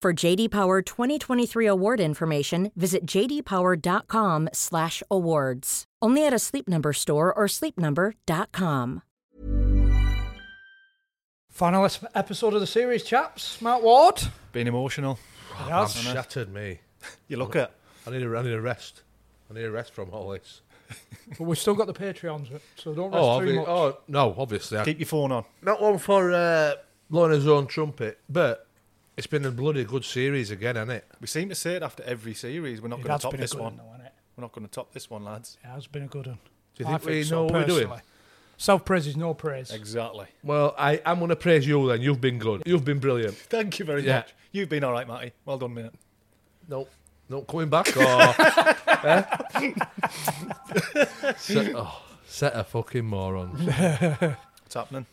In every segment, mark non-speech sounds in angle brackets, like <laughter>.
For JD Power 2023 award information, visit jdpower.com/awards. Only at a Sleep Number store or sleepnumber.com. Final es- episode of the series, chaps. Matt Ward. being emotional. It has. Shattered me. <laughs> You look at I need a, I need a rest. I need a rest from all this. <laughs> But we've still got the Patreons, so don't rest Oh, too obvi- much. oh no, obviously. I, keep your phone on. not one for uh, blowing his own trumpet, but it's been a bloody good series again, hasn't it? We seem to say it after every series. We're not going to top been a this good one. one, though, it? We're not going to top this one, lads. It has been a good one. Do you I think we so, know what we're doing? Self praise is no praise. Exactly. Well, I, I'm going to praise you then. You've been good. You've been brilliant. <laughs> Thank you very Yeah. much. You've been all right, Matty. Well done, mate. No, no coming back or. <laughs> eh? <laughs> set, oh, set a fucking moron. What's happening?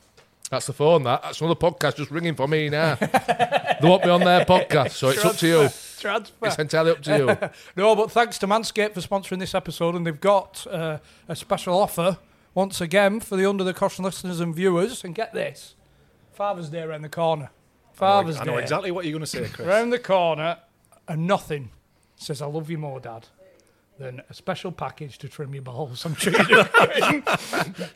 That's the phone. That that's another podcast just ringing for me now. <laughs> they want me on their podcast, so it's up to you. Transfer. It's entirely up to you. <laughs> No, but thanks to Manscaped for sponsoring this episode, and they've got uh, a special offer once again for the Under the Caution listeners and viewers. And get this Father's Day around the corner. Father's I know Day. exactly what you're going to say, Chris. Round the corner, and nothing says I love you more, Dad, than a special package to trim your balls. I'm sure you do. <laughs>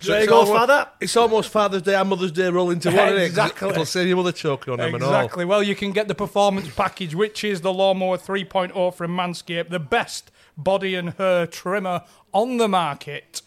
There you go, father. It's almost Father's Day and Mother's Day roll into one, isn't it? 'Cause Exactly. It'll save your mother choking on them and all. Exactly. Well, you can get the performance package, which is the Lawnmower 3.0 from Manscaped, the best body and hair trimmer on the market.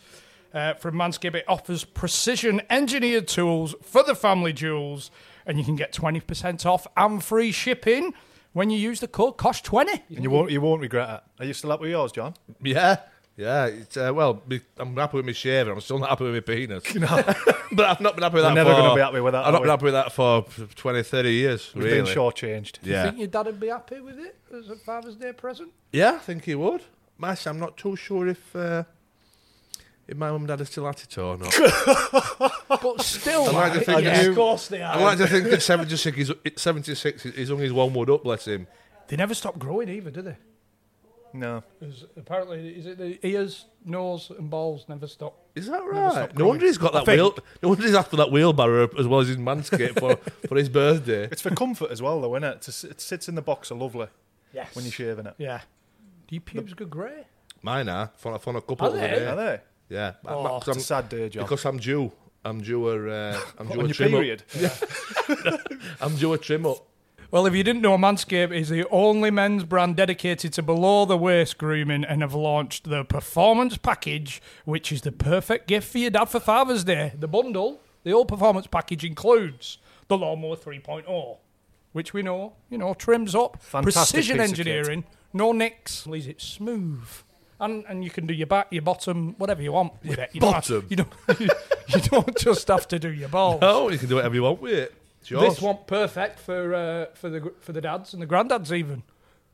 Uh, from Manscaped, it offers precision engineered tools for the family jewels, and you can get 20% off and free shipping when you use the code COSH20. And you won't, you won't regret it. Are you still up with yours, John? Yeah. Yeah, it's, uh, well, me, I'm happy with my shaver. I'm still not happy with my penis. No. <laughs> but I've not been happy with We're that never for- gonna be happy with that, I've are not we? been happy with that for 20, 30 years, We've really. been shortchanged. Yeah. Think your dad would be happy with it as a Father's Day present? Yeah, I think he would. My, I'm not too sure if uh, if my mum and dad are still at it or not. <laughs> But still, I like to think yes, you- of course they are. I like to think at 76, he's, at 76 he's hung his one wood up, bless him. They never stop growing either, do they? No. Because apparently, is it the ears, nose, and balls never stop? Is that right? No wonder he's got that think. wheel. No wonder he's after that wheelbarrow as well as his manscape for, <laughs> for his birthday. It's for comfort as well, though, isn't it? To It sits in the boxer lovely Yes. when you're shaving it. Yeah. Do your pubes go grey? Mine are. Found, I found a couple Are of they? them. Are they? Yeah. Oh, because, It's a I'm, sad day, John. because I'm due. I'm due a. Uh, <laughs> I'm due On a your trim up. period. <laughs> I'm due a trim up. Well, if you didn't know, Manscaped is the only men's brand dedicated to below the waist grooming and have launched the Performance Package, which is the perfect gift for your dad for Father's Day. The bundle, the old Performance Package, includes the Lawnmower 3.0, which we know, you know, trims up, Fantastic precision piece of kit. engineering, no nicks, leaves it smooth. And, and you can do your back, your bottom, whatever you want with it. You don't have- bottom? you don't, <laughs> you don't just have to do your balls. Oh, you can do whatever you want with it. It's yours. This one perfect for uh, for the for the dads and the granddads even.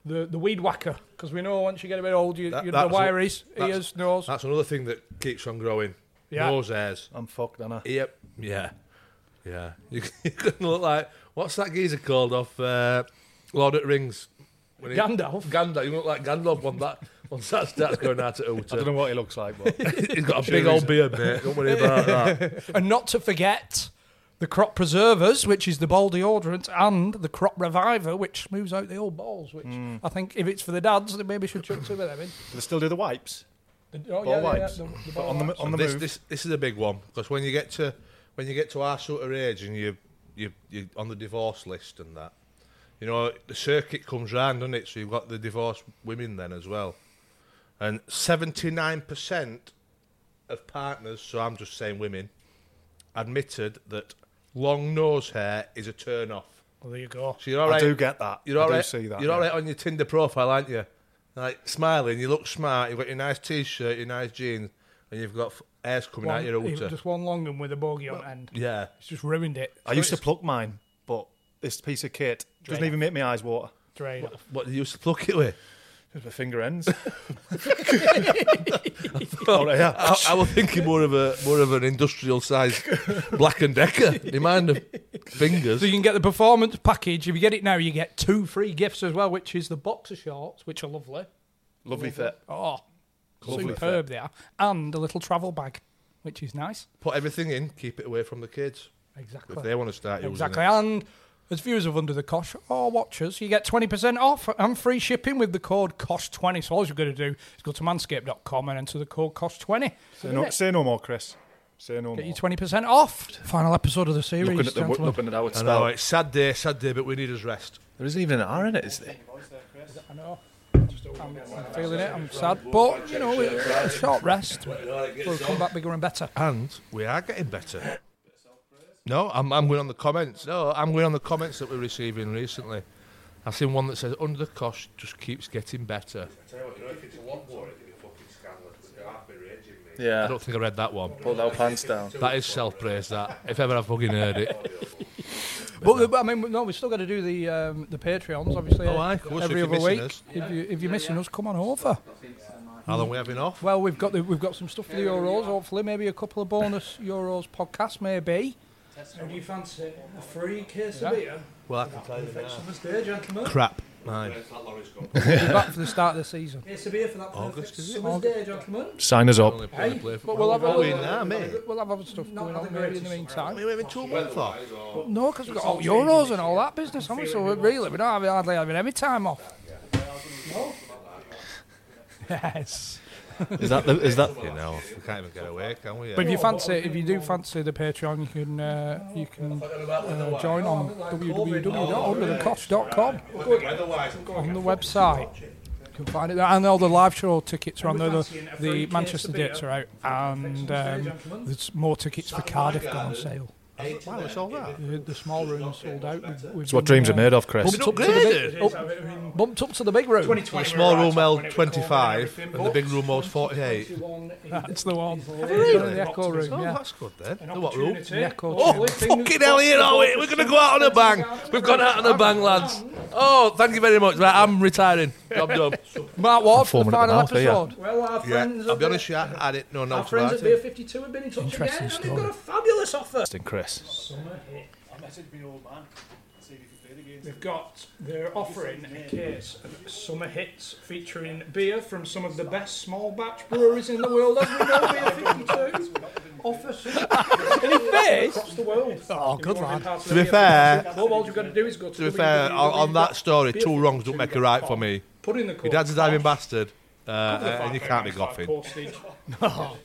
The the weed whacker because we know once you get a bit old, you, That- you the that's what- wiries, that's- ears, nose. That's another thing that keeps on growing. Yeah. Nose hairs. I'm fucked, Anna. Yep. Yeah. Yeah. <laughs> You, you couldn't look like what's that geezer called off uh, Lord of the Rings? When he- Gandalf. Gandalf. You look like Gandalf when that once that starts going out to at I don't know what he looks like, but <laughs> He's got a Sure big old beard, mate. Don't worry about that. <laughs> And not to forget the crop preservers, which is the ball deodorant, and the crop reviver, which smooths out the old balls. Which Hmm. I think if it's for the dads, then maybe should chuck two of them in. do they still do the wipes? The, oh, Ball yeah, yeah, yeah, wipes? the, the But ball on the wipes. on the this, move. this this is a big one because when you get to when you get to our sort of age and you you you're on the divorce list and that you know, the circuit comes round, doesn't it? So you've got the divorced women then as well. And 79% of partners, so I'm just saying women, admitted that long nose hair is a turn off. Well, there you go. So you're all I right. do get that. You're I all do right. see that, You're all yeah. right on your Tinder profile, aren't you? Like smiling, you look smart. You've got your nice t-shirt, your nice jeans, and you've got f- hairs coming out One, your even outer. just one long one with a bogey on end. Yeah. It's just ruined it. I used to pluck mine, but this piece of kit doesn't even make my eyes water. Drain. What did you used to pluck it with? Just my finger ends. <laughs> All right, yeah. I, I was thinking more of a more of an industrial size Black and Decker. You mind the fingers? So you can get the performance package. If you get it now, you get two free gifts as well, which is the boxer shorts, which are lovely. Lovely fit. Oh, Lovely superb they are, and a little travel bag, which is nice. Put everything in. Keep it away from the kids Exactly. if they want to start using Exactly. it. And as viewers of Under the Cosh or watchers, you get 20% off and free shipping with the code COSH20. So all you've got to do is go to manscaped.com and enter the code COSH20. Say no, say no more, Chris. Say no more. Get you 20% off. Final episode of the series. Looking at, the, gentlemen. looking at how I it's know spelled. it's sad day, sad day, but we need us rest. There isn't even an R in it, is there? I know. I'm, I'm feeling it. I'm sad. But, you know, a short rest. We'll come back bigger and better. And we are getting better. No, I'm, I'm going on the comments. No, I'm going on the comments that we're receiving recently. I've seen one that says, Under the Cosh just keeps getting better. I Yeah. I don't think I read that one. Pulled our pants down. That is self praise, that. If ever I've fucking heard it. <laughs> But, but I mean, no, we've still got to do the um, the Patreons, obviously. Oh, aye, of course, every other week. us. If, you, if you're missing us, come on over. How long we having off? Well, we've got the, we've got some stuff for the Euros. Hopefully, maybe a couple of bonus Euros podcasts, maybe. How do you fancy a free case of beer? Well, I can tell you now. Summer's day, gentlemen. Crap. Aye. We'll be back for the start of the season. Case of beer for that August, is it? summer's day, gentlemen. Sign us up. Only play the play for- But we'll have, What are other, in now, mate? we'll have other stuff going on maybe in the meantime. We went two months off. No, because we've got all Euros and all that business, haven't we? So we're really, we don't have hardly having any time off. <laughs> Yes. <laughs> Is that the, is that You know, we can't even get away, can we? But if you fancy, if you do fancy the Patreon, you can uh, you can uh, join on www.underthecosh.com on the website. You can find it there, and all the live show tickets are on there. The, the Manchester dates are out, and um, there's more tickets for Cardiff go on sale. Wow, it's all that. The, the small room sold out. We've, we've it's what dreams uh, are made of, Chris? Bumped up, to the big, up, bumped up to the big room. The small room held 25 and the big room holds 48. That's <laughs> the one. Really? The Echo room, Oh, yeah. that's good then. The what room? The Echo Oh, chamber. fucking hell, you know it. We're going to go out on a bang. We've gone out on a bang, lads. Oh, thank you very much. Right, I'm retiring. Job done. <laughs> Mark Ward for the foaming at the final mouth here. episode. Well, our Yeah, friends, I'll at be honest, yeah, I didn't know our friends at Beer 52 have been in touch again, and they've got a fabulous offer. Interesting, Chris. They've got, they're offering a case of summer hits featuring beer from some of the best small batch breweries in the world. As we know, Beer 52 offers any face across the world. Oh, good lad. To be fair, all you've got to do is go to to be fair, on, on that story, two wrongs don't make a right for me. Put in the code. Your dad's a diving COSH, bastard, uh, and you can't be cover the goffing. <laughs> No.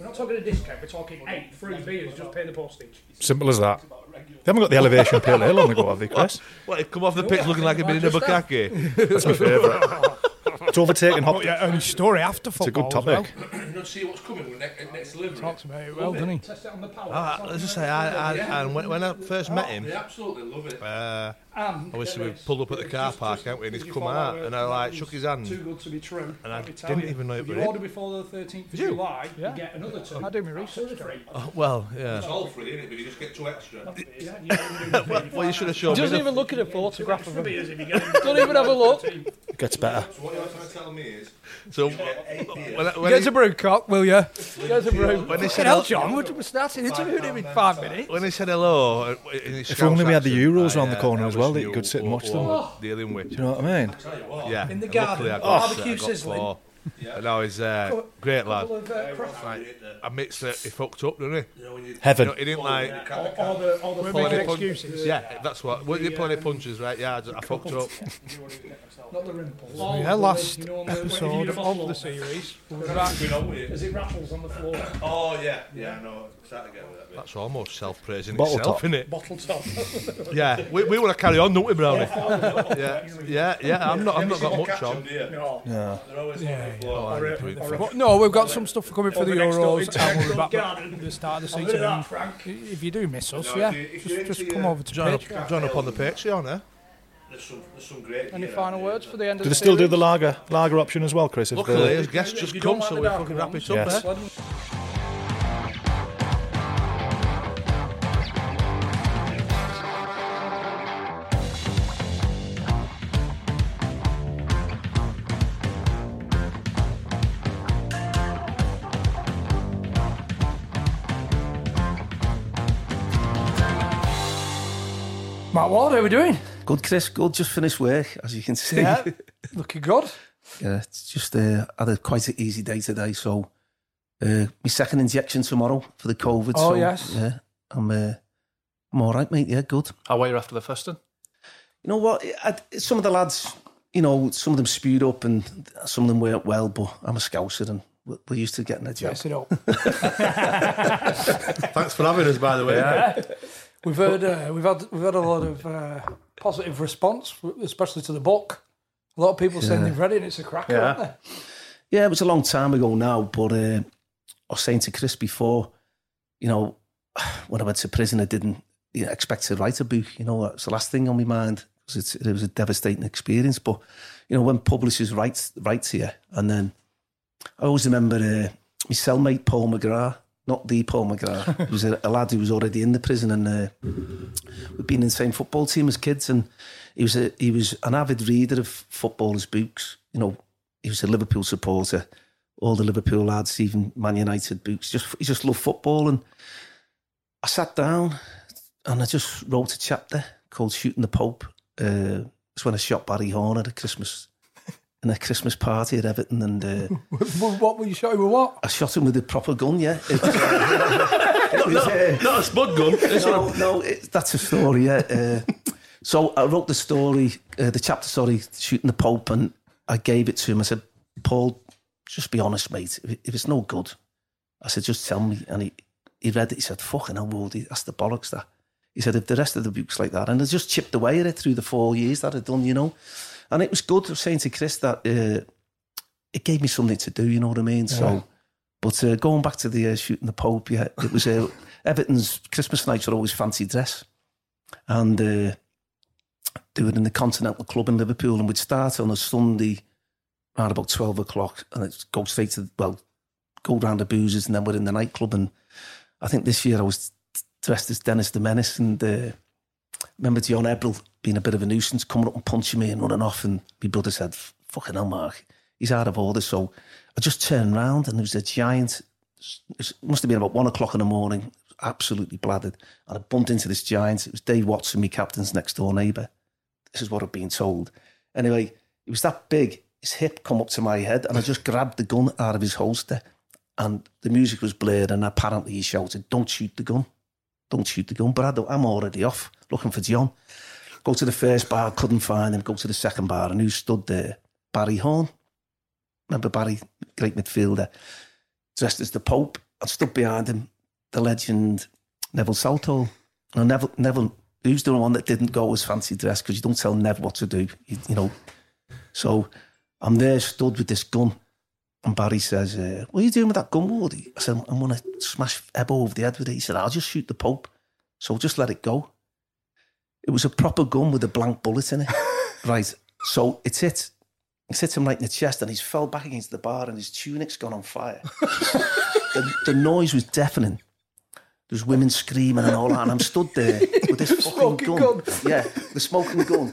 We're not talking a discount, we're talking eight free beers, just paying the postage. Simple as that. They haven't got the elevation pale ale on the go, have they, Chris? What, he'd come off the pitch looking like he'd been in a bukkake? That's my favourite. <laughs> It's overtaken hot. Oh, yeah, and story after football. It's a football. good as well. topic. see what's coming next delivery. Talks about it well, doesn't he? Ah, let's just say, I, I, and when, when I first met him, absolutely love it. Uh, obviously we pulled up at the car park, haven't we? And he's come out, and I like shook his hand, Too good to be true. and I Let me tell didn't even know it If was you order before the 13th of? July, you get another two. I do my research. Oh, well, yeah. It's all free, innit? But you just get two extra. <laughs> <laughs> Well, you should have shown me. Doesn't even look at a photograph of him. Don't even have a look. <laughs> It gets better. So trying to tell me is, So when, I- when, Get he, us a brew cock, will you? Get us a brew. When they said hell, I'll- John, we're, we're starting interviewing him in five minutes. when he said hello, uh, in his If only we had the Scouse Euros accent, round the corner uh, as well, I that you could sit and watch them. Dealing with. Do you know what I mean? Yeah. In the and garden, I got, barbecue I got sizzling. four. No, he's uh, great lad. Of, uh, craft- Like, admits that he fucked up, didn't he? You Heaven. know, he didn't like. all, all the, all the pull fucking any excuses. Yeah, that's what. Well, you pull any punches, right? Yeah, I, just- I fucked up. <laughs> Not the rimples. Yeah, last You know, the- when episode of fall the series. As it rattles on the floor. <coughs> Oh yeah, yeah, no, start to get that. That's almost self-praising Bottle itself, top. isn't it? Bottle top. <laughs> Yeah, we, we want to carry on, don't we, Brownie? Yeah, yeah, yeah. I'm not. I'm not got much on. no. They're always Yeah, Or Or or a- no, we've got some stuff coming for the Over next door Euros, and we'll be back at the start of the season. that, Frank. If you do miss us, No, yeah, if you- if just, just come over to Join up, join up on the Patreon, eh? There's some, there's some great. Any final out words for the end Do of they the still do the lager lager option as well, Chris? If Luckily, the- his guest just come, so we darker fucking wrap it up, Yes. eh? Ward, how are we doing? Good, Chris. Good. Just finished work, as you can see. Yeah, <laughs> looking good. Yeah, it's just uh, had a quite an easy day today. So, uh, my second injection tomorrow for the COVID. Oh, so, yes. Yeah, I'm. Uh, I'm all right, mate. Yeah, good. How were you after the first one? You know what? I, some of the lads, you know, some of them spewed up and some of them weren't well. But I'm a scouser and we're, we're used to getting a job. Yes, it up. Thanks for having us, by the way. We've heard, uh, we've had, we've had a lot of uh, positive response, especially to the book. A lot of people saying Yeah. they've read it and it's a cracker, Yeah. aren't they? Yeah, it was a long time ago now, but uh, I was saying to Chris before, you know, <sighs> when I went to prison, I didn't you know, expect to write a book. You know, it's the last thing on my mind because it's, it was a devastating experience. But you know, when publishers write write to you, and then I always remember uh, my cellmate Paul McGrath, not the Paul McGrath. <laughs> he was a, a lad who was already in the prison, and uh, we'd been in the same football team as kids, and he was a, he was an avid reader of footballers' books. You know, he was a Liverpool supporter. All the Liverpool lads, even Man United books. Just he just loved football, and I sat down and I just wrote a chapter called "Shooting the Pope." Uh, it's when I shot Barry Horne at a Christmas in a Christmas party at Everton, and uh, <laughs> what, what were you showing with what? I shot him with a proper gun. Yeah, <laughs> it was, uh, <laughs> it was, uh, Not a spud gun. No, no, it, that's a story. Yeah. Uh, so I wrote the story, uh, the chapter, sorry, shooting the Pope, and I gave it to him. I said, Paul, just be honest, mate. If, if it's no good, I said, just tell me. And he, he read it. He said, fucking hell, Woody, that's the bollocks. That he said, if the rest of the book's like that, and I just chipped away at it through the four years that I'd done, you know. And it was good. I was saying to Chris that uh, it gave me something to do. You know what I mean? So. But uh, going back to the uh, shooting the Pope, yeah, it was uh, <laughs> Everton's Christmas nights are always fancy dress, and uh, they were in the Continental Club in Liverpool, and we'd start on a Sunday around about twelve o'clock, and it go straight to well, go round the boozers, and then we're in the nightclub. And I think this year I was dressed as Dennis the Menace, and uh, remember John Ebbrell being a bit of a nuisance, coming up and punching me and running off, and my brother said, "Fucking hell, Mark, he's out of order." So I just turned round, and there was a giant. It must have been about one o'clock in the morning, absolutely bladdered, and I bumped into this giant. It was Dave Watson, my captain's next door neighbour. This is what I've been told. Anyway, it was that big. His hip come up to my head, and I just grabbed the gun out of his holster, and the music was blared, and apparently he shouted, "Don't shoot the gun, don't shoot the gun." But don't, I'm already off looking for John. Go to the first bar, couldn't find him. Go to the second bar, and who stood there? Barry Horne. Remember Barry, great midfielder, dressed as the Pope. I stood behind him, the legend Neville Southall. Now Neville, Neville, who's the one that didn't go as fancy dress because you don't tell Nev what to do, you, you know. So I'm there, stood with this gun, and Barry says, uh, "What are you doing with that gun, Woody?" I said, "I'm going to smash Ebo over the head with it." He said, "I'll just shoot the Pope, so just let it go." It was a proper gun with a blank bullet in it, <laughs> right? So it's hit. It's hit him right in the chest, and he's fell back against the bar, and his tunic's gone on fire. <laughs> the, the noise was deafening. There's women screaming and all that, and I'm stood there with this <laughs> fucking gun. gun. Yeah, the smoking gun.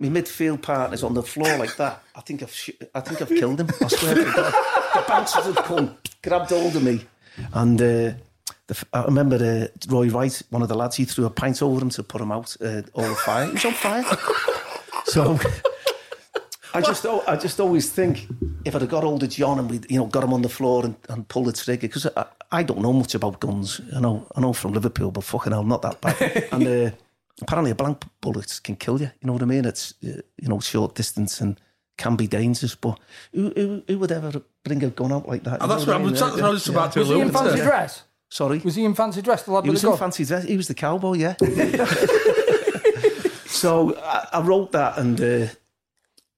My midfield partner's on the floor like that. I think I've, sh- I think I've killed him. I swear to God. The bouncers have come, grabbed hold of me, and uh, the, I remember uh, Roy Wright, one of the lads, he threw a pint over him to put him out. Uh, all the fire, he was on fire. So I just, I just always think if I'd have got hold of John and we, you know, got him on the floor and, and pulled the trigger because I, I don't know much about guns. I know, I know from Liverpool, but fucking hell, not that bad. and uh, apparently, a blank bullet can kill you. You know what I mean? It's uh, you know short distance and can be dangerous. But who, who, who would ever bring a gun out like that? Oh, that's know what I I was, that's what I was just about to Was he in fancy to. dress? Sorry, Was he in fancy dress? The lad he was the in gun? fancy dress. He was the cowboy, yeah. <laughs> so I, I wrote that, and uh,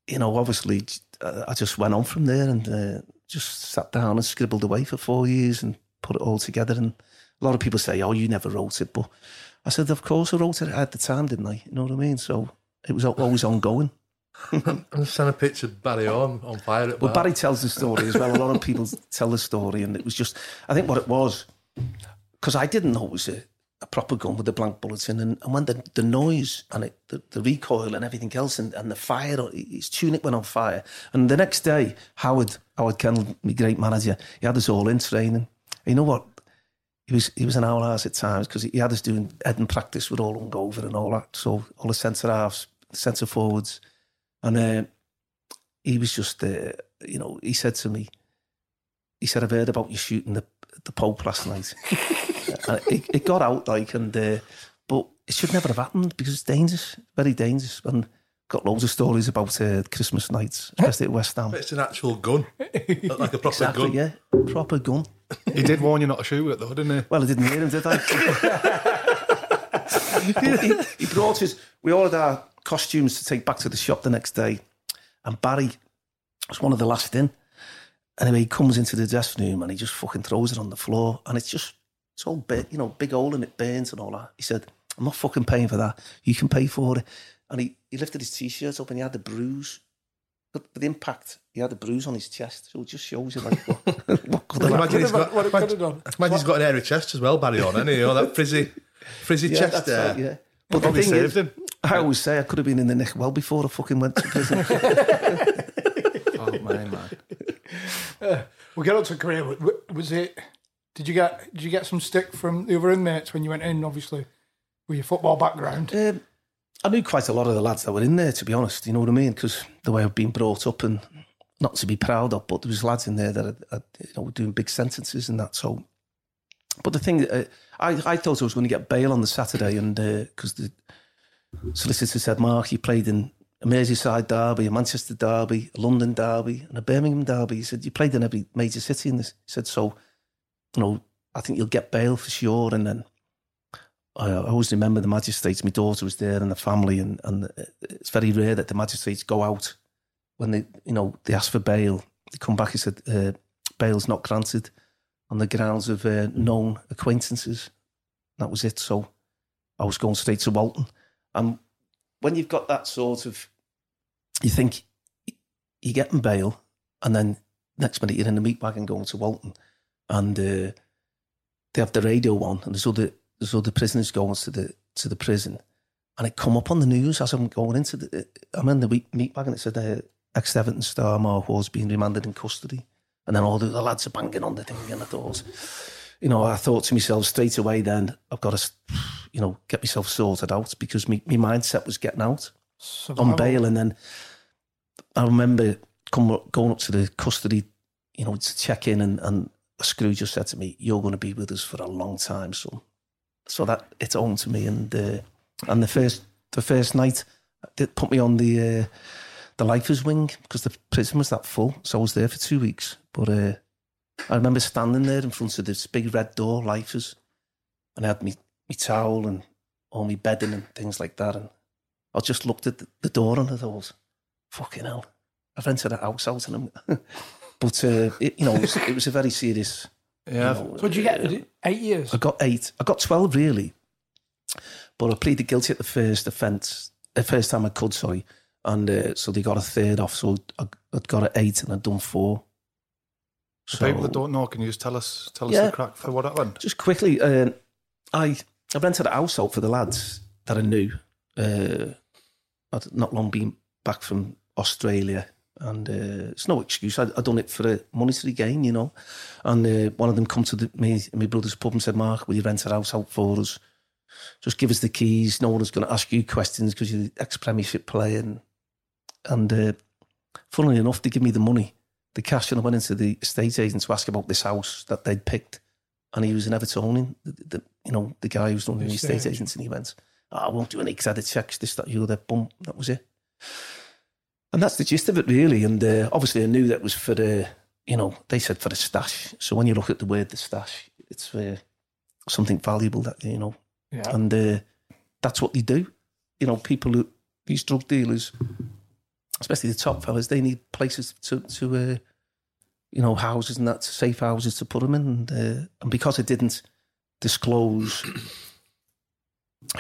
you know, obviously, uh, I just went on from there and uh, just sat down and scribbled away for four years and put it all together. And a lot of people say, "Oh, you never wrote it," but I said, "Of course, I wrote it at the time, didn't I?" You know what I mean? So it was always ongoing. <laughs> I'm just trying to picture Barry on on fire at Well, Barry tells the story as well. A lot of people <laughs> tell the story, and it was just, I think what it was, because I didn't know it was a, a proper gun with a blank bullet in, and, and when the, the noise and it, the, the recoil and everything else, and, and the fire, his tunic went on fire. And the next day, Howard, Howard Kendall, my great manager, he had us all in training. You know what? He was he was an hour hours at times because he had us doing head and practice with all over and all that. So all the centre halves, centre forwards, and uh, he was just, uh, you know, he said to me, he said, I've heard about you shooting the the Pope last night. <laughs> and it, it got out like, and uh, but it should never have happened because it's dangerous, very dangerous. And got loads of stories about uh, Christmas nights, <laughs> especially at West Ham. It's an actual gun, like a proper Exactly, gun. yeah, proper gun. He did warn you not to shoot it, though, didn't he? Well, I didn't hear him, did I? He, he brought his. We all had our costumes to take back to the shop the next day, and Barry was one of the last in. Anyway, he comes into the dressing room and he just fucking throws it on the floor, and it's just it's all bit, you know, big hole and it burns and all that. He said, "I'm not fucking paying for that. You can pay for it." And he, he lifted his t-shirt up and he had the bruise. But the impact, he had a bruise on his chest, so it just shows you like what, <laughs> what could have Imagine happened. he's got, What it could have done. imagine he's got an airy chest as well, Barry on, hasn't he? You know, that frizzy, frizzy Yeah, chest that's there. right, yeah. But the thing saved is, him. I always say I could have been in the nick well before I fucking went to prison. <laughs> Oh, my man. We get on to career. W- Was it? Did you get? Did you get some stick from the other inmates when you went in? Obviously, with your football background. um, I knew quite a lot of the lads that were in there, to be honest. You know what I mean? Because the way I've been brought up, and not to be proud of, but there was lads in there that you know were doing big sentences and that. So, but the thing, uh, I I thought I was going to get bail on the Saturday, and because the solicitor said, Mark, you played in a Merseyside derby, a Manchester derby, a London derby, and a Birmingham derby. He said you played in every major city in this. He said so. You know, I think you'll get bail for sure. And then I, always remember the magistrates. My daughter was there and the family, and and it's very rare that the magistrates go out when they you know they ask for bail. They come back and said uh, bail's not granted on the grounds of uh, known acquaintances. That was it. So I was going straight to Walton. And when you've got that sort of, you think you're getting bail, and then next minute you're in the meat wagon going to Walton, and uh, they have the radio on, and there's other there's other prisoners going to the to the prison, and it come up on the news as I'm going into the. I'm in the meat, meat wagon. It said uh, ex Everton star Mark was being remanded in custody, and then all the, the lads are banging on the thing, and I thought, you know, I thought to myself straight away. Then I've got to, you know, get myself sorted out because my, my mindset was getting out on bail, and then I remember come, going up to the custody, you know, to check in, and, and a screw just said to me, "You're going to be with us for a long time, son." So that it's home to me, and uh, and the first the first night they put me on the uh, the lifers wing because the prison was that full, so I was there for two weeks. But uh, I remember standing there in front of this big red door, lifers, and I had me me towel and all my bedding and things like that, and I just looked at the, door and I thought, "Fucking hell, I've rented a house out." And I'm, but uh, it, you know, it was, it was a very serious. Yeah. you know, So did you get eight years? I got eight. I got twelve really, but I pleaded guilty at the first offence, the first time I could. Sorry, and uh, so they got a third off. So I, I'd got an eight and I'd done four. For people that don't know, can you just tell us tell us Yeah. the crack for what happened? Just quickly, uh, I I rented a house out for the lads that I knew. Uh, I'd not long been back from Australia, and uh, it's no excuse. I I done it for a monetary gain, you know. And uh, one of them come to the, me my brother's pub and said, "Mark, will you rent a house out for us? Just give us the keys. No one's going to ask you questions because you're the ex-Premiership player." And, and uh, funnily enough, they give me the money, the cash, and I went into the estate agent to ask about this house that they'd picked, and he was an Evertonian, the, the, you know, the guy who's running the Estate agents, and he went, oh, "I won't do any because I had the checks, this, that, you, other, boom, that was it." And that's the gist of it, really. And uh, obviously, I knew that was for the, you know, they said for the stash. So when you look at the word the stash, it's uh, something valuable that you know, Yeah. and uh, that's what they do. You know, people who these drug dealers, especially the top fellas, they need places to to uh, you know houses and that safe houses to put them in. And, uh, and because I didn't disclose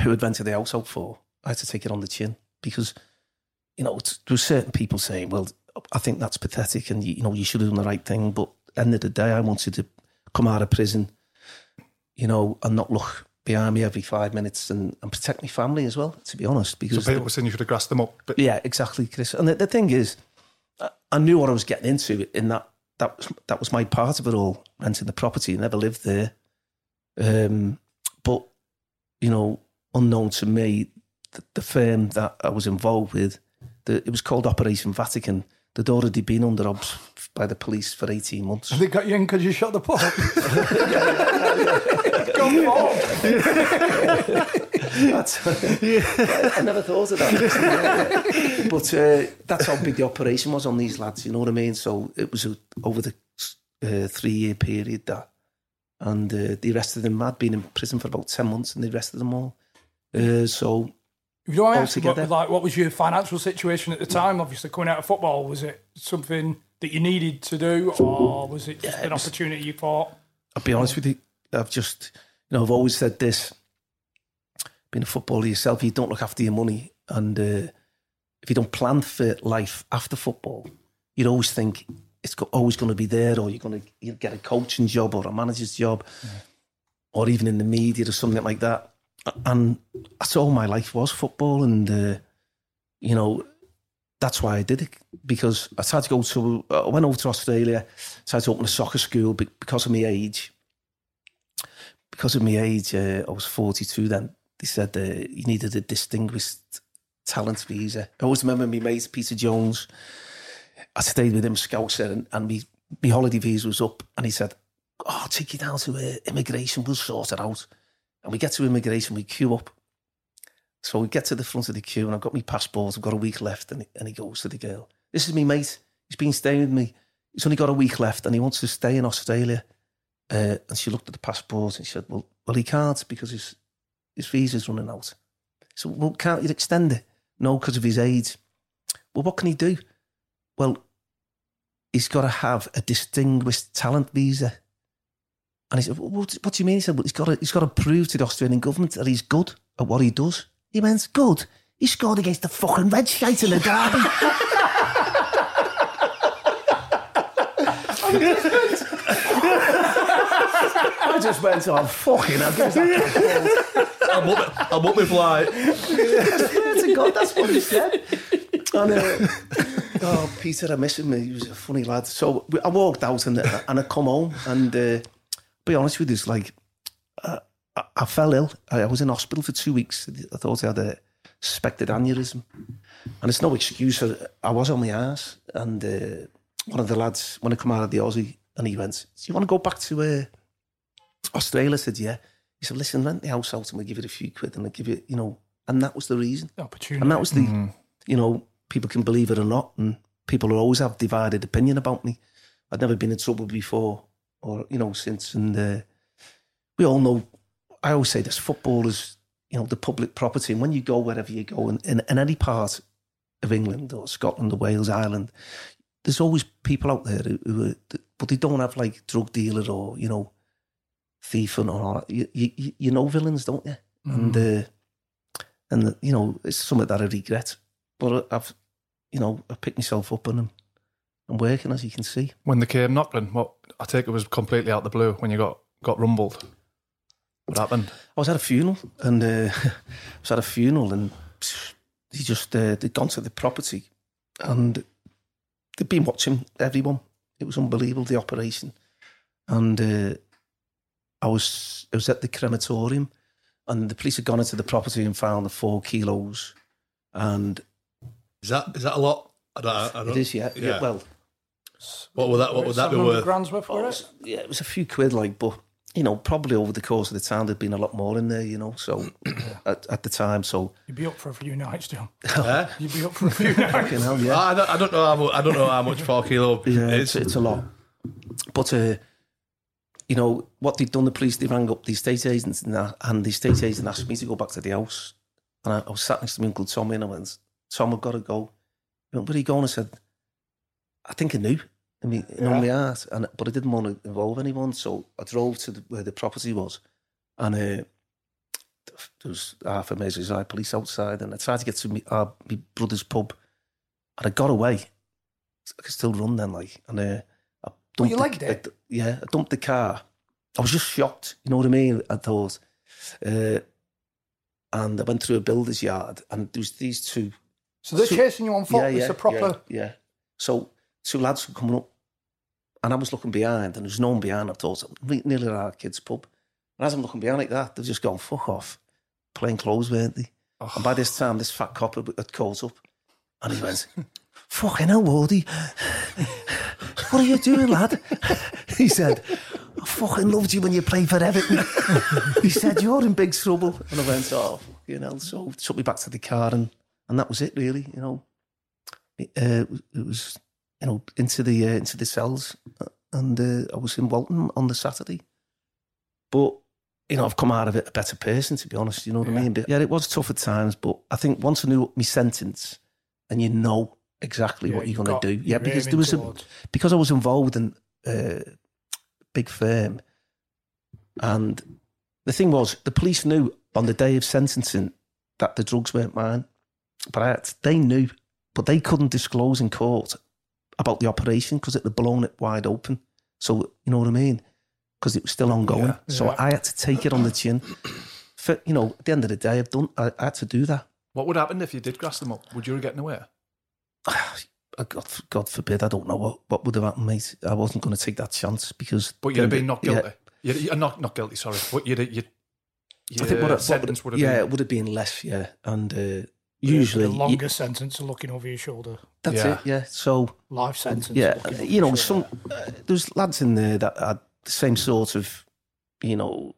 who I'd rented the house out for, I had to take it on the chin because you know there were certain people saying, "Well, I think that's pathetic," and you, know you should have done the right thing. But end of the day, I wanted to come out of prison, you know, and not look behind me every five minutes and, and protect my family as well. To be honest, So because people were saying you should have grassed them up. But yeah, exactly, Chris. And the, the thing is, I, I knew what I was getting into in that that was that was my part of it all. Renting the property, I never lived there. Um, but you know, unknown to me, the, the firm that I was involved with, the, it was called Operation Vatican. They'd already been under obs by the police for eighteen months. They got you in because you shot the pub. Come on. I never thought of that. <laughs> but uh, that's how big the operation was on these lads, you know what I mean? So it was a, over the uh, three year period that, and uh, the arrested them. I'd been in prison for about 10 months and they arrested them all. Uh, so, you asking, what, like, what was your financial situation at the time? Obviously, coming out of football, was it something that you needed to do, or was it just Yeah, an it was- opportunity you thought? I'll be honest with you, I've just, you know, I've always said this being a footballer yourself, you don't look after your money. And uh, if you don't plan for life after football, you'd always think it's always going to be there, or you're going to get a coaching job or a manager's job, or even in the media or something like that. And that's all my life was football. And, uh, you know, that's why I did it because I tried to go to, I went over to Australia, tried to open a soccer school because of my age. Because of my age, uh, I was 42 then. They said uh, you needed a distinguished talent visa. I always remember my mate Peter Jones. I stayed with him, Scouser, and, and me, my holiday visa was up. And he said, Oh, I'll take you down to uh, immigration, we'll sort it out. And we get to immigration, we queue up. So we get to the front of the queue, and I've got my passport. I've got a week left, and and he goes to the girl. This is me mate. He's been staying with me. He's only got a week left, and he wants to stay in Australia. Uh, and she looked at the passport and she said, "Well, well, he can't because his his visa's running out." So, well, can't you extend it? No, because of his age. Well, what can he do? Well, he's got to have a distinguished talent visa. And he said, well, what, what do you mean? He said, well, he's got to, he's got to prove to the Australian government that he's good at what he does. He went, good. He scored against the fucking red shite in the derby. I just went, oh, fucking hell, give us that I'm up, I'm up my flight. swear to God, that's what he said. And, uh, oh, Peter, I miss him. He was a funny lad. So I walked out and, and I come home and uh, be honest with you, it's like uh, I, I fell ill. I, I was in hospital for two weeks. I thought I had a suspected aneurysm. And it's no excuse. I, I was on my ass. And uh, one of the lads, when I come out of the Aussie, and he went, do you want to go back to uh, Australia? I said, yeah. He said, listen, rent the house out and we'll give it a few quid and we'll give you, you know, and that was the reason. Opportunity. And that was the, you know, people can believe it or not, and people will always have divided opinion about me. I'd never been in trouble before, or you know, since, and uh, we all know. I always say this: football is, you know, the public property, and when you go wherever you go, in, in, in any part of England or Scotland or Wales, Ireland, there's always people out there who, who are, but they don't have like drug dealer or you know, thief and all that. You, you, you know villains, don't you? And uh, and you know it's something that I regret. But I've, you know, I picked myself up and I'm, I'm working as you can see. when they came knocking, what I take it was completely out the blue when you got got rumbled. What happened? I was at a funeral and uh, <laughs> I was at a funeral and he just uh, they'd gone to the property and they'd been watching everyone. It was unbelievable the operation, and uh, I was I was at the crematorium, and the police had gone into the property and found the four kilos, and Is that is that a lot I don't, I don't, It is, yeah. yeah. Well, what would that? What would that be worth? grand's worth for oh, it. yeah, it was a few quid, like, but you know, probably over the course of the time, there'd been a lot more in there, you know. So at, at the time, so You'd be up for a few nights, John. <laughs> yeah? You'd be up for a few <laughs> nights. fucking hell, yeah. I, don't, I don't know how much. I don't know how much four kilo <laughs> Yeah, is. it's, it's a lot. But, uh, you know, what they'd done, the police, they rang up the estate agents and, that, and the estate agent asked me to go back to the house. And I, I was sat next to my Uncle Tommy and I went, Tom, I've got to go. He went, where are you going? I said, I think I knew. In Yeah. my heart. And, but I didn't want to involve anyone. So I drove to the, where the property was. And uh, there was half a Merseyside police outside. And I tried to get to my, uh, my brother's pub. And I got away. I could still run then, like. And uh, I dumped you the- liked it? I- yeah, I dumped the car. I was just shocked. You know what I mean? I thought. Uh, and I went through a builder's yard, and there was these two. So they're two- chasing you on foot. it's a proper. Yeah, yeah. So two lads were coming up, and I was looking behind, and there was no one behind. I thought "Re- nearly at our kids' pub, and as I'm looking behind like that, they've just gone fuck off, plain clothes, weren't they? And by this time, this fat copper had caught up, and he went, <laughs> "Fucking hell, Wardy, what are you doing, lad?" <laughs> he said. I fucking loved you when you played for Everton. <laughs> he said, You're in big trouble. And I went, Oh, you know, so took me back to the car and, and that was it really, you know. It, uh, it was, you know, into the uh, into the cells and uh, I was in Walton on the Saturday. But, you know, I've come out of it a better person, to be honest, you know what I mean? But, yeah, it was tough at times, but I think once I knew my sentence and you know exactly Yeah, what you're going to do. Yeah, because there was a, because I was involved in uh, big firm, and the thing was, the police knew on the day of sentencing that the drugs weren't mine, but I they knew, but they couldn't disclose in court about the operation because it had blown it wide open. So you know what I mean? Because it was still ongoing. Yeah, so. I had to take it on the chin. <clears throat> For you know, at the end of the day, I've done. I, I had to do that. What would happen if you did grass them up? Would you have getting away? <sighs> God, God forbid, I don't know what, what would have happened, mate. I wasn't going to take that chance because. But you'd have been not yeah. guilty. You'd, you're not not guilty. Sorry. But you'd you'd. I think what, what sentence would have been. yeah, been. it would have been less, yeah. And uh, the usually, longer sentence of looking over your shoulder. that's Yeah. it, yeah. So, Life sentence. yeah, you know, some uh, there's lads in there that had the same sort of, you know,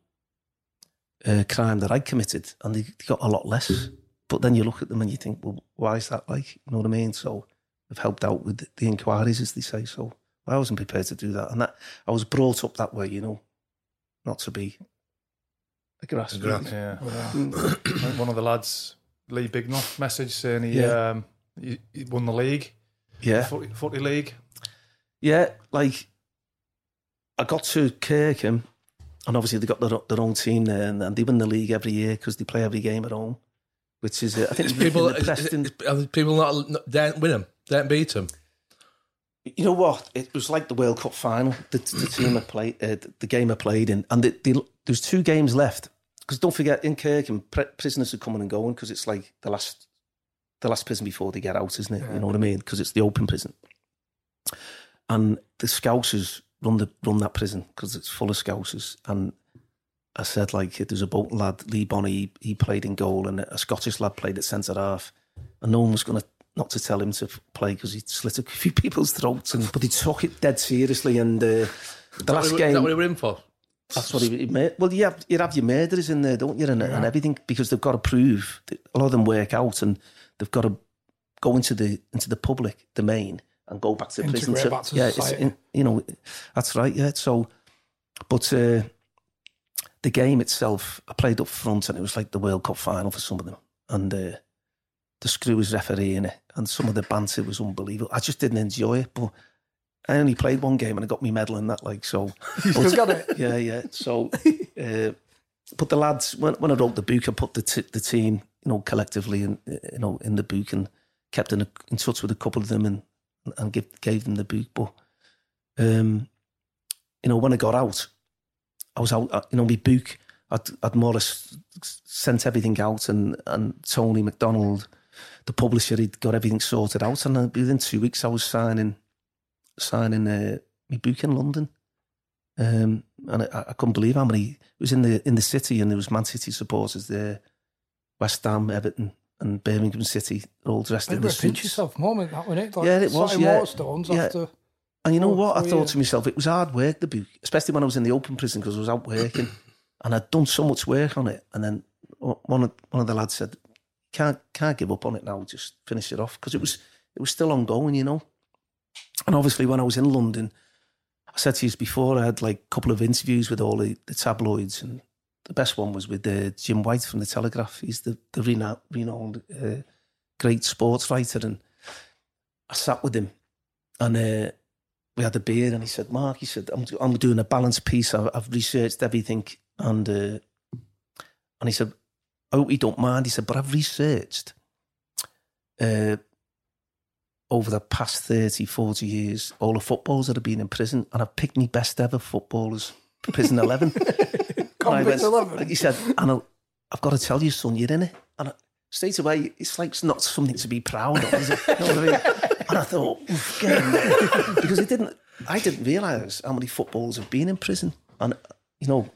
uh, crime that I committed, and they got a lot less. But then you look at them and you think, well, why is that like? You know what I mean? So I've helped out with the inquiries, as they say. So I wasn't prepared to do that, and that I was brought up that way, you know, not to be a grassroots. Yeah. Mm. I think one of the lads, Lee Bignell, message saying he, Yeah. um, he, he won the league, Yeah. footy, footy league. Yeah, like I got to Kirkham, and obviously they got their, their own team there, and, and they win the league every year because they play every game at home, which is uh, I think Is people, in the is, Preston. is, are people not, not don't win them, don't beat them. You know what? It was like the World Cup final. The, the team I played, uh, the- the game I played in, and the, the, there's two games left. Because don't forget, in Kirkham, pre- prisoners are coming and going because it's like the last, the last prison before they get out, isn't it? You know what I mean? Because it's the open prison, and the Scousers run the run that prison because it's full of Scousers. And I said like, there's a Bolton lad, Lee Bonnie, he, he played in goal, and a Scottish lad played at centre half, and no one was going to not to tell him to play because he'd slit a <laughs> few people's throats, and but he took it dead seriously. And uh, the last game, Is that what they were in for? That's what he, he made. Well, you have you have your murderers in there, don't you, and, and everything because they've got to prove that a lot of them work out, and they've got to go into the into the public domain and go back to the prison. Integrate back to yeah, it's, society. in, you know, that's right. Yeah, so, but uh, the game itself, I played up front, and it was like the World Cup final for some of them, and uh, the screw was refereeing it, and some of the banter was unbelievable. I just didn't enjoy it, but. I only played one game and I got me medal in that, like so. <laughs> You still got it. yeah, yeah. So, <laughs> uh, but the lads, when, when I wrote the book, I put the t- the team, you know, collectively, in you know, in the book, and kept in, a, in touch with a couple of them, and and give, gave them the book. But, um, you know, when I got out, I was out. uh, You know, my book, I'd, I'd more or less sent everything out, and and Tony McDonald, the publisher, he'd got everything sorted out, and within two weeks, I was signing signing uh, my book in London. Um, and I, I couldn't believe how many it was in the in the city, and there was Man City supporters there, West Ham, Everton, and Birmingham City, all dressed in of the a pinch yourself moment, that wasn't it? Like Yeah, it was, yeah. Waterstones Yeah. after. And you know what? I thought yeah. to myself, it was hard work, the book, especially when I was in the open prison because I was out working <coughs> and I'd done so much work on it. And then one of, one of the lads said, can't, can't give up on it now, just finish it off because it was, it was still ongoing, you know. And obviously, when I was in London, I said to you before, I had like a couple of interviews with all the, the tabloids, and the best one was with uh, Jim White from the Telegraph. He's the, the renowned, renowned uh, great sports writer, and I sat with him, and uh, we had a beer, and he said, "Mark," he said, "I'm, I'm doing a balanced piece. I've, I've researched everything, and uh, and he said, I hope you don't mind." He said, "But I've researched." Over the past 30, 40 years, all the footballers that have been in prison, and I've picked my best ever footballers, prison <laughs> 11. And Convict went- 11. He said, and I, I've got to tell you, son, you're in it. And I, straight away, it's like it's not something to be proud of, is it? You know what I mean? And I thought, get in there." <laughs> because it didn't, I didn't realise how many footballers have been in prison. And, you know,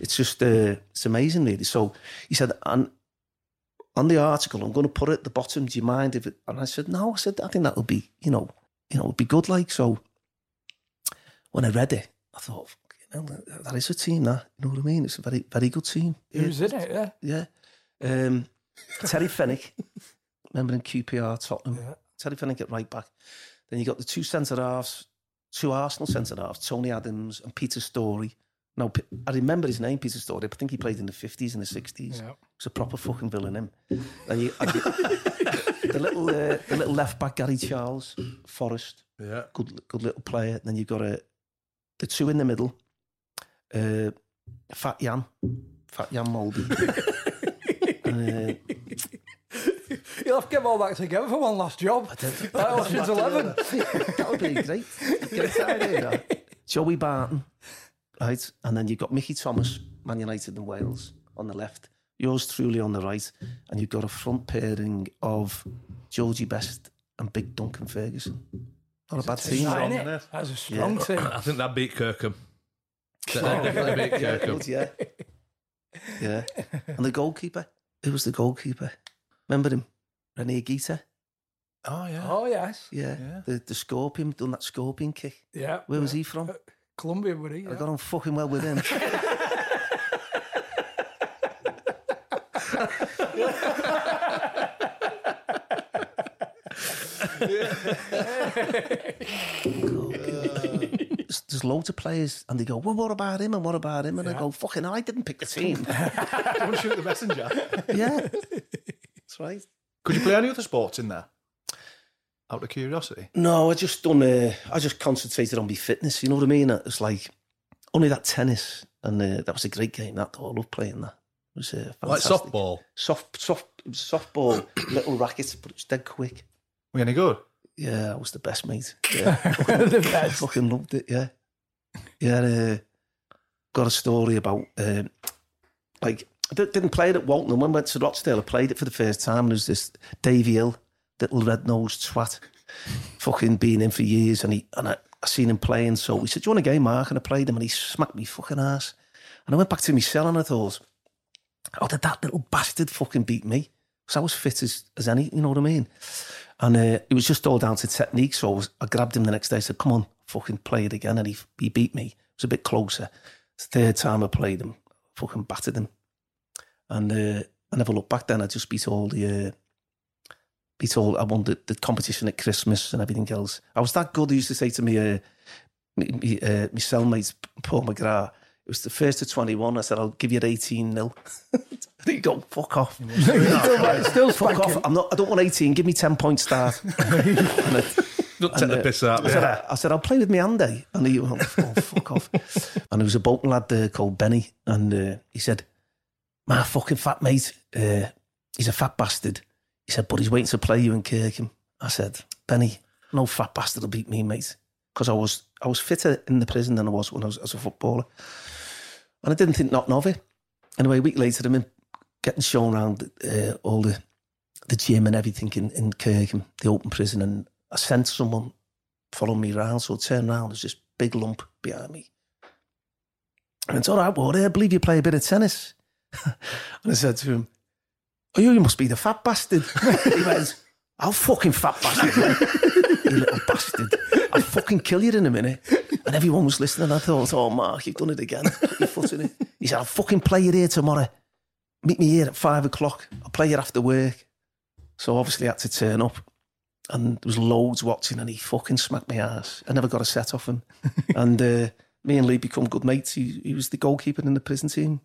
it's just, uh, it's amazing, really. So he said, and on the article, I'm going to put it at the bottom. Do you mind if it? And I said, no. I said, I think that would be, you know, you know, it'd be good. Like so. When I read it, I thought, you know, that- is a team. That you know what I mean? It's a very, very good team. Was in it, yeah. Yeah. Um, Terry Fenwick, remember in QPR Tottenham. Yeah. Terry Fenwick at right back. Then you got the two centre halves, two Arsenal centre halves, Tony Adams and Peter Storey. Now, I remember his name, Peter Storey. I think he played in the 50s and the 60s. Yeah. He was a proper fucking villain, him. And you, and you- the little uh, the little left back, Gary Charles, Forest, Yeah. good good little player. Then you've got a, the two in the middle, uh, Fat Jan, Fat Jan Molby. and, <laughs> uh, You'll have to get them all back together for one last job. Like Ocean's Eleven. that would be great. Great idea. that. Joey Barton, right? And then you've got Mickey Thomas, Man United and Wales on the left. Yours truly on the right. And you've got a front pairing of Georgie Best and Big Duncan Ferguson. Not a bad team. Strong, isn't it? That's a strong Yeah. team. I think that beat Kirkham. That that definitely beat Kirkham. yeah. Yeah. And the goalkeeper. Who was the goalkeeper? Remember him? Rene Higuita. Oh, yeah. Oh, yes. Yeah. Yeah. The, the scorpion, done that scorpion kick. Yeah. Where was he from? Colombia, would he? I Yeah. got on fucking well with him. there's, there's loads of players, and they go, "Well, what about him? And what about him?" And I go, "Fucking, I didn't pick the team." <laughs> Don't shoot the messenger. yeah, that's right. Could you play any other sports in there? Out of curiosity. No, I just done. Uh, I just concentrated on my fitness. You know what I mean? It's like only that tennis, and uh, that was a great game. That though. I love playing that. It was uh, Like softball. soft, soft, softball, <coughs> little rackets, but it's dead quick. Were you any good? Yeah, I was the best mate. <laughs> Yeah, the best. <laughs> fucking loved it. Yeah, yeah. Uh, got a story about uh, like I didn't play it at Walton. And when I went to Rochdale, I played it for the first time. And there was this Davy Hill, little red nosed twat, fucking been in for years, and he and I, I seen him playing. So he said, "Do you want a game, Mark?" And I played him, and he smacked me fucking ass. And I went back to my cell, and I thought, "Oh, did that little bastard fucking beat me?" Because I was fit as, as any, you know what I mean? And uh, it was just all down to technique. So I, was, I grabbed him the next day. I said, "Come on, fucking play it again." And he he beat me. It was a bit closer. It's the third time I played him, fucking battered him. And uh, I never looked back. Then I just beat all the. Uh, beat all. I won the, the competition at Christmas and everything else. I was that good. He used to say to me, uh, me, me, uh, my cellmate Paul McGrath. It was the first to twenty one. I said, "I'll give you eighteen 0 <laughs> He go, fuck off. still, <laughs> still Fuck spanking. off. I'm not. I don't want 18. Give me 10 point start. <laughs> and I, Don't take And, the uh, piss out. I said, I, I said, I'll play with me Andy. And he went, oh, fuck off. And there was a Bolton lad there called Benny. And uh, he said, my fucking fat mate, uh, he's a fat bastard. He said, but he's waiting to play you in Kirkham. I said, Benny, no fat bastard will beat me, mate. Because I was I was fitter in the prison than I was when I was as a footballer. And I didn't think nothing of it. Anyway, a week later, I'm in, getting shown around uh, all the the gym and everything in, in Kirkham, the open prison, and I sent someone following me around. So I turned around, there's this big lump behind me. And it's all right, well, I believe you play a bit of tennis. <laughs> and I said to him, oh, you must be the fat bastard. <laughs> he went, I'll fucking fat bastard, you, little bastard. I'll fucking kill you in a minute. And everyone was listening. I thought, oh, Mark, you've done it again. Put your foot in it. He said, I'll fucking play you here tomorrow. Meet me here at five o'clock. I'll play you after work. So obviously I had to turn up. And there was loads watching and he fucking smacked my ass. I never got a set off him. <laughs> and uh, me and Lee become good mates. He, he was the goalkeeper in the prison team.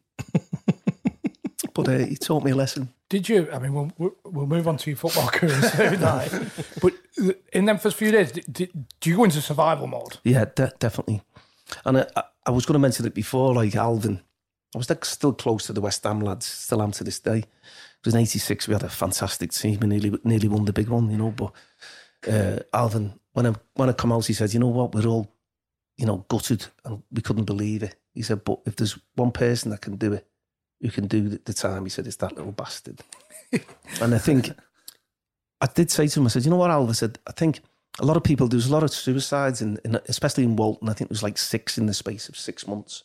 But uh, he taught me a lesson. Did you? I mean, we'll, we'll move on to your football <laughs> career soon. but in them first few days, did, do you go into survival mode? Yeah, de- definitely. And I, I, I was going to mention it before, like Alvin. I was like still close to the West Ham lads, still am to this day. It was in '86. We had a fantastic team and nearly nearly won the big one, you know. But uh, Alvin, when I when I come out, he said, "You know what? We're all, you know, gutted, and we couldn't believe it." He said, "But if there's one person that can do it, who can do the, time," he said, "It's that little bastard." and I think I did say to him, I said, "You know what, Alvin?" I said, "I think." A lot of people, there's a lot of suicides, in, in especially in Walton. I think there was like six in the space of six months.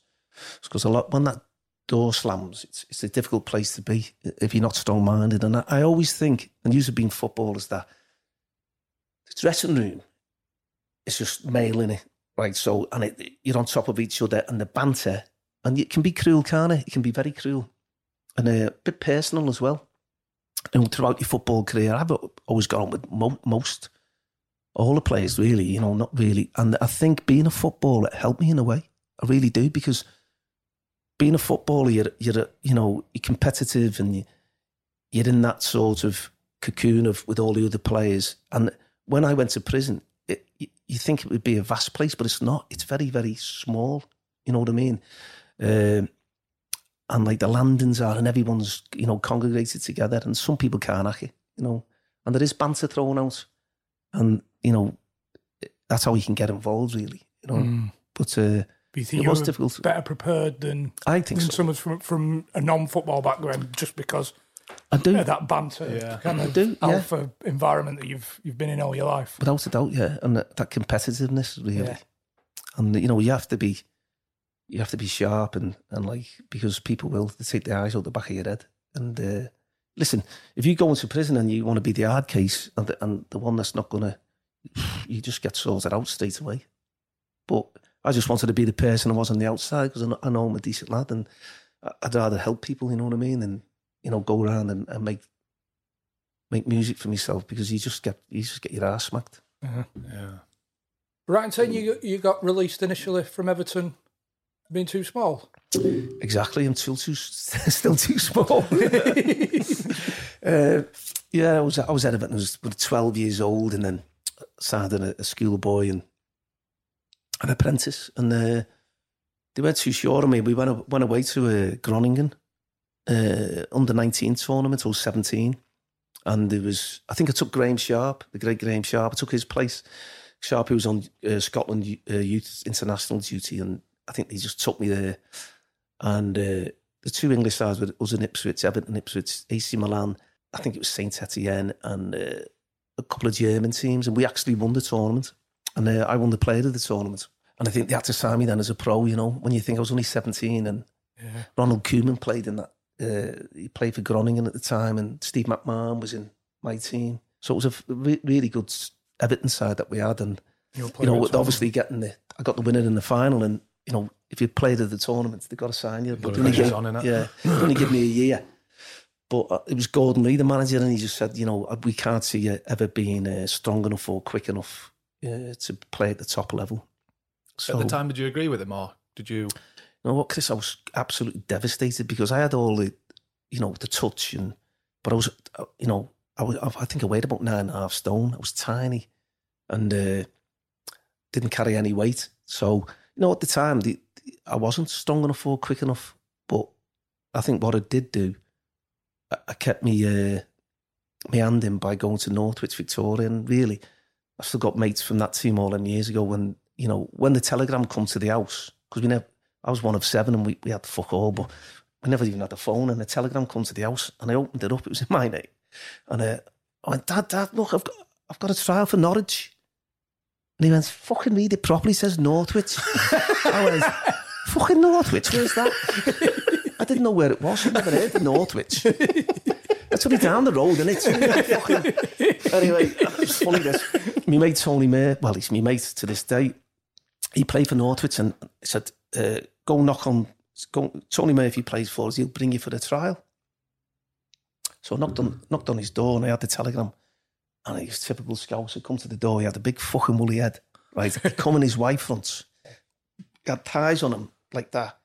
Because a lot when that door slams, it's it's a difficult place to be if you're not strong minded. And I, I always think, and you have been footballers, that the dressing room is just male in it, right? So and it, you're on top of each other, and the banter, and it can be cruel, can't it? It can be very cruel, and uh, a bit personal as well. And throughout your football career, I've always got on with mo- most all the players, really. You know, not really. And I think being a footballer helped me in a way. I really do because being a footballer, you're, you're a, you know, you're competitive and you, you're in that sort of cocoon of with all the other players. And when I went to prison, it, you think it would be a vast place, but it's not. It's very, very small. You know what I mean? Um, and like the landings are, and everyone's you know congregated together, and some people can't hack it, you know. And there is banter thrown out, and you know that's how you can get involved, really, you know. Mm. But uh, Do you think it was difficult. better prepared than I think than so. someone from from a non-football background just because I do. of that banter Yeah. kind I do, yeah. alpha environment that you've you've been in all your life? Without a doubt, yeah, and that, that competitiveness, really, Yeah. and you know you have to be, you have to be sharp and and like because people will take their eyes out the back of your head. And uh, listen, if you go into prison and you want to be the hard case and the, and the one that's not gonna, <sighs> you just get sorted out straight away. But I just wanted to be the person I was on the outside because I know, I know I'm a decent lad and I- I'd rather help people. You know what I mean? And you know, go around and, and make make music for myself because you just get you just get your ass smacked. Yeah. Right, and saying you you got released initially from Everton being too small. Exactly, I'm still too <laughs> still too small. <laughs> uh, yeah, I was I was Everton. I was twelve years old, and then started a, a schoolboy and an apprentice, and uh, they weren't too sure of me. We went went away to uh, Groningen uh, under nineteen tournament. I was seventeen, and there was I think I took Graeme Sharp, the great Graeme Sharp. I took his place. Sharp, who was on uh, Scotland uh, youth international duty, and I think they just took me there. And uh, the two English sides were us in Ipswich, Everton, Ipswich, AC Milan. I think it was Saint Etienne and uh, a couple of German teams, and we actually won the tournament. And uh, I won the player of the tournament. And I think they had to sign me then as a pro. You know, when you think I was only seventeen, and Ronald Koeman played in that. Uh, he played for Groningen at the time, and Steve McMahon was in my team. So it was a re- really good Everton side that we had, and you know, obviously getting the, I got the winner in the final, and you know, if you played at the tournament, they've got to sign you. But the they only pressure's gave- on, innit? yeah, <clears throat> only give me a year. But uh, it was Gordon Lee, the manager, and he just said, you know, we can't see you ever being uh, strong enough or quick enough uh, to play at the top level. So, At the time, did you agree with him or did you? you know what, Chris? I was absolutely devastated because I had all the, you know, the touch and, but I was, uh, you know, I was, I think I weighed about nine and a half stone. I was tiny, and uh, didn't carry any weight. So you know, at the time, the, I wasn't strong enough or quick enough. But I think what I did do, I, I kept me uh, my hand in by going to Northwich, Victoria, and really, I've still got mates from that team all them years ago. When you know, when the telegram come to the house, because we never, I was one of seven, and we, we had to fuck all, but we never even had a phone. And the telegram come to the house, and I opened it up. It was in my name, and uh, I went, Dad, Dad, look, I've got, I've got a trial for Norwich. And he went, fucking read it properly. It says Northwich. I went, fucking Northwich, where's that? I didn't know where it was. I'd never heard of Northwich. That's only down the road, isn't it? Fucking- anyway, it's funny this. My mate Tony Mayer, well, he's my mate to this day. He played for Northwich and said, uh, "Go knock on go, Tony Mayer if he plays for us, he'll bring you for the trial." So I knocked on knocked on his door and I had the telegram. And he's typical Scouse. He'd come to the door. He had a big fucking woolly head, right? He'd come in his white fronts. He had ties on him like that.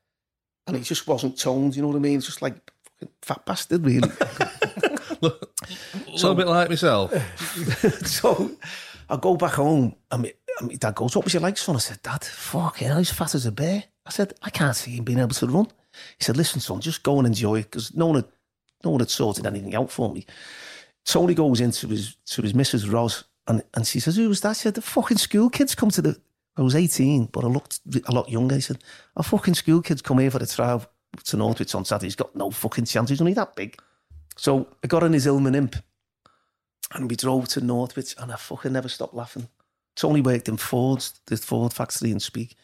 And he just wasn't toned, you know what I mean? Just like fucking fat bastard, really. A little bit like myself. <laughs> so I go back home and my, and my dad goes, What was your like, son? I said, Dad, fucking hell, he's fat as a bear. I said, I can't see him being able to run. He said, Listen, son, just go and enjoy it because no one had, no one had sorted anything out for me. Tony goes into his to his Mrs. Ross and, and she says, Who was that? I said, The fucking school kids come to the. I was 18, but I looked a lot younger. He said, Our fucking school kids come here for the trial to Northwich on Saturday. He's got no fucking chance. He's only that big. So I got on his Hillman imp and we drove to Northwich and I fucking never stopped laughing. Tony worked in Ford's, the Ford factory in Speke.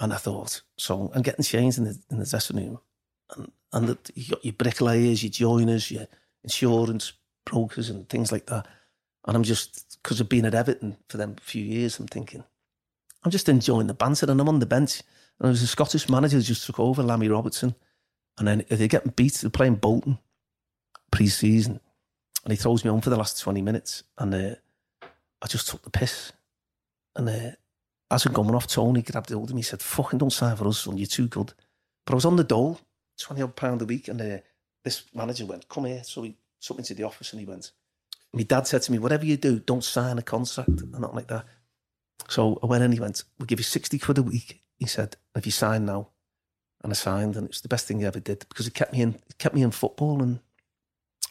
And I thought, so I'm getting changed in the, in the dressing room. And, and the, you got your bricklayers, your joiners, your insurance brokers and things like that. And I'm just, because I've been at Everton for them few years, I'm thinking, I'm just enjoying the banter and I'm on the bench. And there was a Scottish manager who just took over, Lammy Robertson. And then they're getting beat, they're playing Bolton pre-season. And he throws me on for the last 20 minutes. And uh, I just took the piss. And uh, as I'm going off, Tony grabbed hold of me. He said, fucking don't sign for us, son. You're too good. But I was on the dole, 20 odd pound a week. And uh, this manager went, come here. So he me to the office and he went, my dad said to me, whatever you do, don't sign a contract and not like that. So I went in, he went, we'll give you 60 quid a week. He said, if you sign now. And I signed and it was the best thing he ever did because it kept me in, it kept me in football and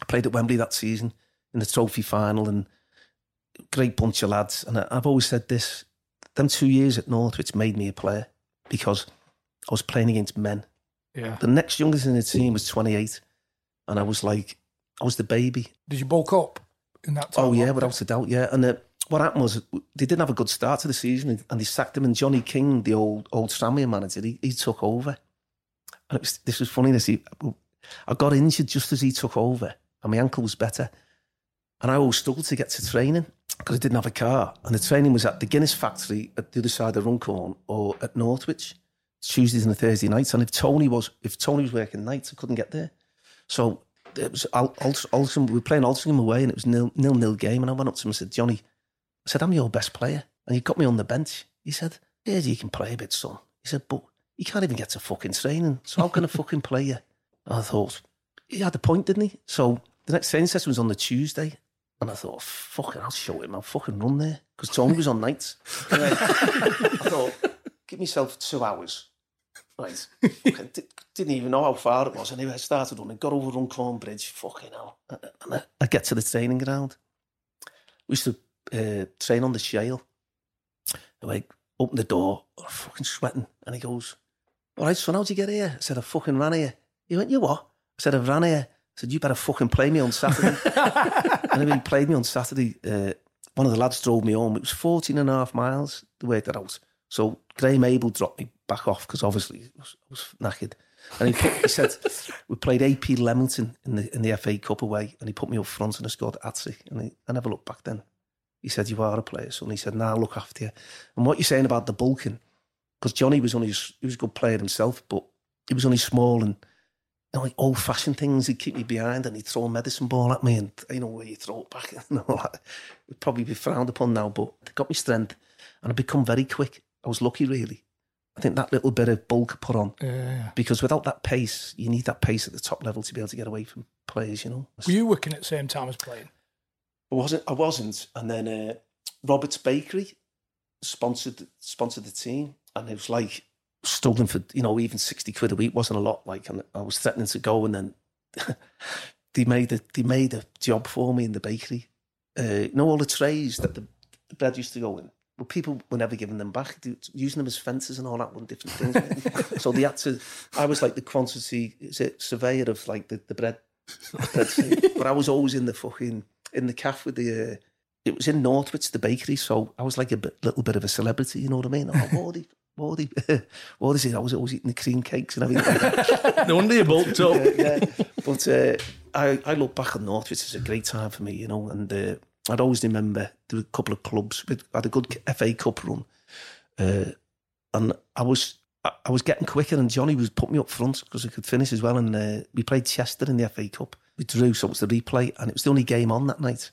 I played at Wembley that season in the trophy final and great bunch of lads. And I, I've always said this, them two years at Northwich made me a player because I was playing against men. Yeah. The next youngest in the team was 28 and I was like, I was the baby. Did you bulk up in that time? Oh yeah, without a doubt, yeah. And uh, what happened was they didn't have a good start to the season, and- they sacked him. And Johnny King, the old old Tranmere manager, he, he took over. And it was, this was funny. This he, I got injured just as he took over, and my ankle was better. And I always struggled to get to training because I didn't have a car. And the training was at the Guinness factory at the other side of Runcorn or at Northwich, Tuesdays and Thursday nights. And if Tony was if Tony was working nights, I couldn't get there. So it was Al- Al- we were playing Altrincham away and it was nil, nil nil game. And I went up to him and said, Johnny, I said, I'm your best player. And he got me on the bench. He said, Yeah, you can play a bit, son. He said, But you can't even get to fucking training. So how can I fucking <laughs> play you? And I thought, he had a point, didn't he? So the next training session was on the Tuesday. And I thought, fucking, I'll show him. I'll fucking run there. Because Tony was on nights. <laughs> I thought, give myself two hours. Right. <laughs> Di- didn't even know how far it was. Anyway, I started running, got over Runcorn Bridge. Fucking hell. And I, I get to the training ground. We used to uh, train on the shale. I open the door, I'm fucking sweating. And he goes, All right, son, how'd you get here? I said, I fucking ran here. He went, You what? I said, I ran here. I said, You better fucking play me on Saturday. <laughs> and he played me on Saturday. Uh, one of the lads drove me home. It was 14 and a half miles the way that out. So Graham Abel dropped me back off because obviously I was, was knackered. And he, put, he said, <laughs> we played AP Leamington in the in the FA Cup away, and he put me up front and I scored at Atsy. And he, I never looked back then. He said, You are a player. So he said, Now nah, look after you. And what you're saying about the bulking, because Johnny was only, he was a good player himself, but he was only small and you know, like old fashioned things. He'd keep me behind and he'd throw a medicine ball at me and, you know, where you throw it back <laughs> and all that. It'd probably be frowned upon now, but it got me strength and I've become very quick. I was lucky, really. I think that little bit of bulk put on, Yeah. because without that pace, you need that pace at the top level to be able to get away from players, you know. Were you working at the same time as playing? I wasn't. I wasn't. And then uh, Roberts Bakery sponsored sponsored the team, and it was like struggling for you know even sixty quid a week wasn't a lot. Like, and I was threatening to go, and then <laughs> they made a they made a job for me in the bakery. Uh, you know all the trays that the, the bread used to go in. Well, people were never giving them back, using them as fences and all that one different things. <laughs> so they had to. I was like the quantity is it surveyor of like the, the bread. bread <laughs> but I was always in the fucking in the calf with the uh, it was in Northwich, the bakery, so I was like a bit, little bit of a celebrity, you know what I mean? Oh, Wardy, Wardy, Wardy, I was always eating the cream cakes and everything. <laughs> No wonder you bulked up. yeah, yeah. But uh, I, I look back on Northwich, it's a great time for me, you know, and uh, I'd always remember there were a couple of clubs, we had a good FA Cup run, uh, and I was I, was getting quicker, and Johnny was putting me up front because I could finish as well, and uh, we played Chester in the FA Cup. We drew, so it was the replay, and it was the only game on that night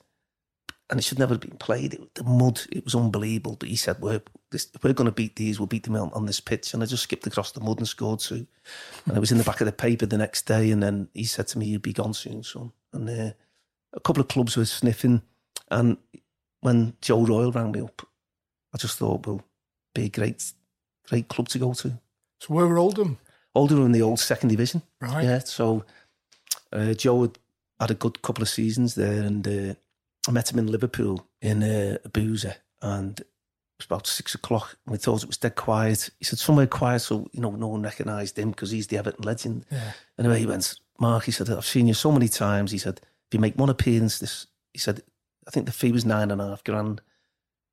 and it should never have been played. It, the mud, it was unbelievable. But he said, "We're this, we're going to beat these. We'll beat them on, on this pitch." And I just skipped across the mud and scored two. And it was in the back of the paper the next day. And then he said to me, "You'll be gone soon, son." And uh, a couple of clubs were sniffing. And when Joe Royle rang me up, I just thought, "Well, be a great, great club to go to." So where were Oldham? Oldham were in the old second division. Right. Yeah. So uh, Joe had had a good couple of seasons there, and uh, I met him in Liverpool in uh, a boozer, and it was about six o'clock. And we thought it was dead quiet. He said somewhere quiet, so you know no one recognised him because he's the Everton legend. Yeah. Anyway, he went, Mark. He said, I've seen you so many times. He said, if you make one appearance, this. He said, I think the fee was nine and a half grand.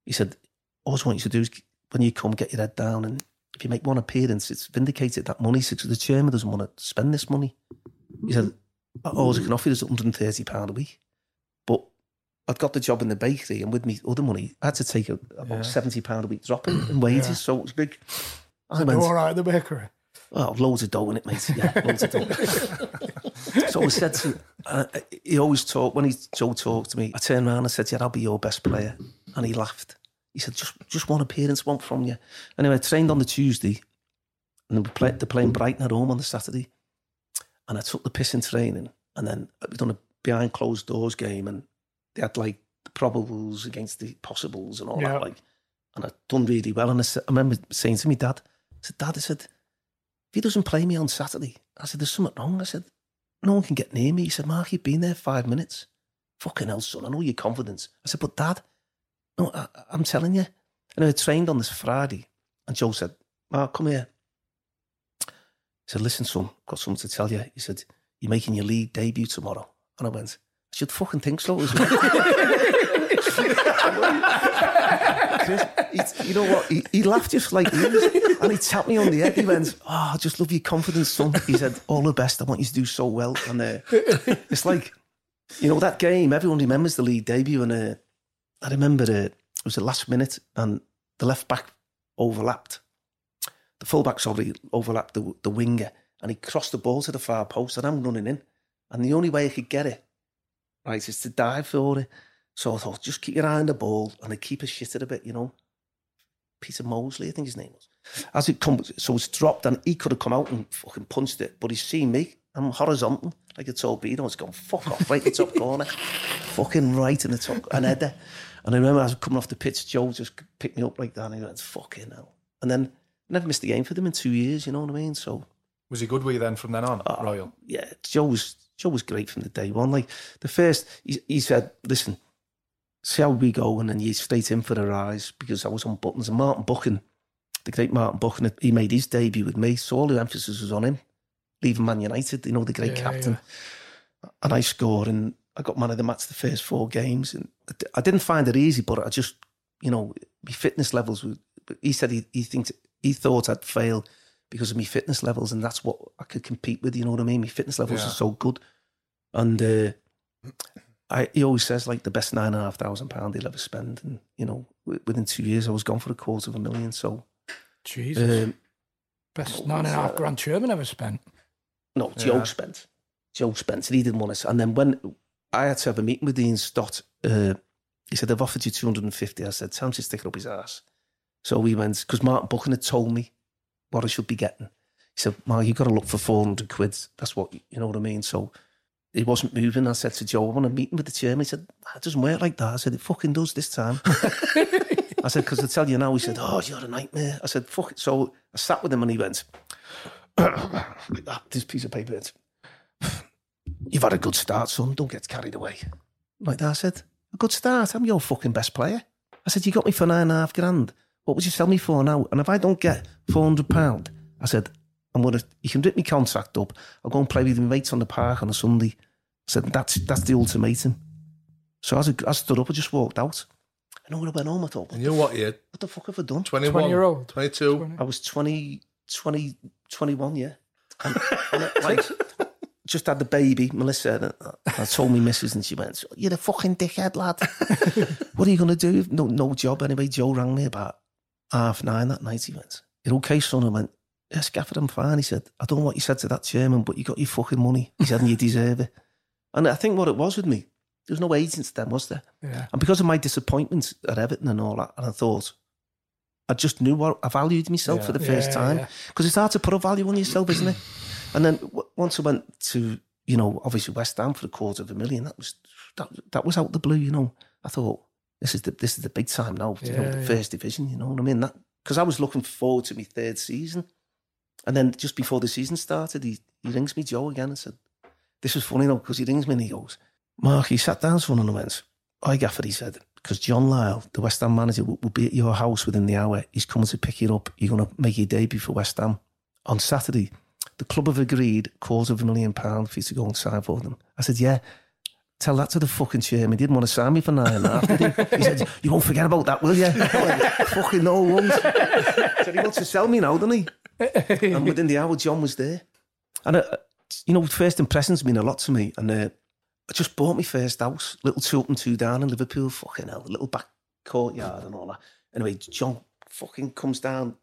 He said, all I want you to do is when you come, get your head down, and if you make one appearance, it's vindicated that money. 'cause the chairman doesn't want to spend this money. He said, all I can offer you is 130 pound a week, but I'd got the job in the bakery, and with me other money, I had to take a, about seventy pound a week drop in, in wages. Yeah. So it was big. I went, all right at the bakery. oh, loads of dough in it, mate. Yeah, loads of dough. <laughs> <laughs> so I said to, uh, he always talked when he Joe talked to me. I turned around and said, "Yeah, I'll be your best player," and he laughed. He said, "Just, just one appearance, one from you." Anyway, I trained on the Tuesday, and we played. They're playing Brighton at home on the Saturday, and I took the piss in training, and then we done a behind closed doors game, and they had like the probables against the possibles and all Yeah. that, like, and I done really well. And I, said, I remember saying to me dad, I said, Dad, I said, if he doesn't play me on Saturday, I said, there's something wrong. I said, no one can get near me. He said, Mark, you've been there five minutes. Fucking hell, son, I know your confidence. I said, but Dad, no, I, I'm telling you. And I trained on this Friday, and Joe said, Mark, come here. He said, listen, son, I've got something to tell you. He said, you're making your league debut tomorrow. And I went, I should fucking think so as <laughs> well. He, you know what? He, he laughed just like this, and he tapped me on the head. He went, "Oh, I just love your confidence, son." He said, "All the best. I want you to do so well." And uh, it's like, you know, that game. Everyone remembers the league debut, and uh, I remember uh, it was the last minute, and the left back overlapped. The fullback, sorry, overlapped the the winger, and he crossed the ball to the far post, and I'm running in, and the only way I could get it, right, is to dive for it. So I thought, just keep your eye on the ball, and the keeper shitted a bit, you know. Peter Mosley, I think his name was. As it comes, so it's dropped, and he could have come out and fucking punched it, but he's seen me. I'm horizontal, like a torpedo. It's gone fuck off right in the top corner, <laughs> fucking right in the top, an header. And I remember I was coming off the pitch, Joe just picked me up like that, and he went, "Fucking hell!" And then I never missed a game for them in two years. You know what I mean? So Was he good with you then from then on, Oh. Royle? yeah, Joe was Joe was great from the day one. Like the first, he, he said, "Listen, see how we go," and then you straight in for the rise because I was on buttons. And Martin Buchan, the great Martin Buchan, he made his debut with me, so all the emphasis was on him, leaving Man United. You know, the great Yeah, captain, and I scored, and I got man of the match the first four games, and I didn't find it easy, but I just, you know, my fitness levels. Were, he said he he thinks he thought I'd fail because of my fitness levels, and that's what I could compete with. You know what I mean? My fitness levels Yeah. are so good, and uh, I he always says like the best nine and a half thousand pound he'll ever spend, and you know wi- within two years I was gone for a quarter of a million. So Jesus. um, Best nine and a half grand chairman ever spent. no, Joe Yeah. spent, Joe spent, and he didn't want us. And then when I had to have a meeting with Dean Stott, uh, he said they've offered you two hundred and fifty. I said, time to stick it up his ass. So we went because Martin Buchan had told me what I should be getting. He said, Mark, you've got to look for 400 quid. That's what, you know what I mean? So he wasn't moving. I said to Joe, I want a meeting with the chairman. He said, it doesn't work like that. I said, it fucking does this time. <laughs> I said, because I tell you now, he said, oh, you're a nightmare. I said, fuck it. So I sat with him and he went, <coughs> like that, this piece of paper. It's, You've had a good start, son. Don't get carried away. Like that, I said, a good start. I'm your fucking best player. I said, you got me for nine and a half grand. What would you sell me for now? And if I don't get four hundred pound, I said, I'm gonna. You can rip me contract up. I'll go and play with my mates on the park on a Sunday. I said, that's that's the ultimatum. So as I, I stood up, I just walked out. And when I went home, I thought, And you know what year? what the fuck have I done? 21, 20 year old. 22. I was 20, 20 21, yeah. And, and I, like, <laughs> just had the baby, Melissa. And I, I told me missus, and she went, "You're a fucking dickhead, lad. <laughs> what are you going to do? No, no job anyway." Joe rang me about half nine that night. He went, "You're okay, son?" I went, "Yes, Gafford, I'm fine." He said, "I don't know what you said to that chairman, but you got your fucking money." He said, "And you deserve it." And I think what it was with me, there was no agents then, was there? Yeah. And because of my disappointment at Everton and all that, and I thought, I just knew what I valued myself for the first Yeah, time. yeah. Because it's hard to put a value on yourself, isn't it? And then w- once I went to, you know, obviously West Ham for a quarter of a million, that was that, that was out the blue, you know. I thought, this is the this is the big time now, you know, the yeah. first division, you know what I mean? That because I was looking forward to my third season. And then just before the season started, he, he rings me, Joe, again, and said, This was funny though, because he rings me and he goes, Mark, he sat down someone and went, I Gafford, he said, because John Lyall, the West Ham manager, will, will be at your house within the hour. He's coming to pick you up. You're going to make your debut for West Ham. On Saturday, the club have agreed quarter of a million pounds for you to go and sign for them. I said, yeah. Tell that to the fucking chairman. He didn't want to sign me for nine and a half, did he? He said, you won't forget about that, will you? Went, <laughs> fucking no, won't. said, he wants to sell me now, doesn't he? And <laughs> within the hour, John was there. And, uh, you know, first impressions mean a lot to me. And uh, I just bought my first house, little two up and two down in Liverpool, fucking hell, little back courtyard and all that. Anyway, John fucking comes down.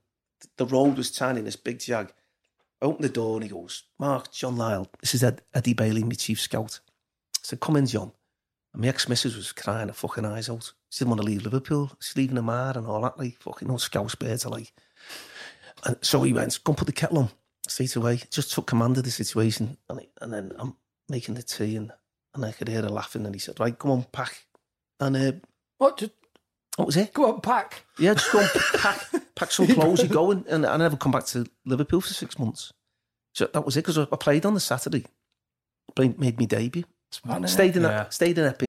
The road was tiny, this big jag. I open the door and he goes, Mark, John Lyall, this is Ed, Eddie Bailey, my chief scout. I said, come in, John. And my ex-missus was crying her fucking eyes out. She didn't want to leave Liverpool. She's leaving the mar and all that, like, fucking no scouse birds are like. And so he went, go and put the kettle on straight away. Just took command of the situation. And, he, and then I'm making the tea and, and I could hear her laughing. And he said, right, come on, pack. And uh, What? Just what was it? go on, pack. Yeah, just go and pack, <laughs> pack some clothes, you go. And, and I never come back to Liverpool for six months. So that was it, because I I played on the Saturday. Played, made me debut. Smart. Stayed in Yeah. that, stayed in Epic.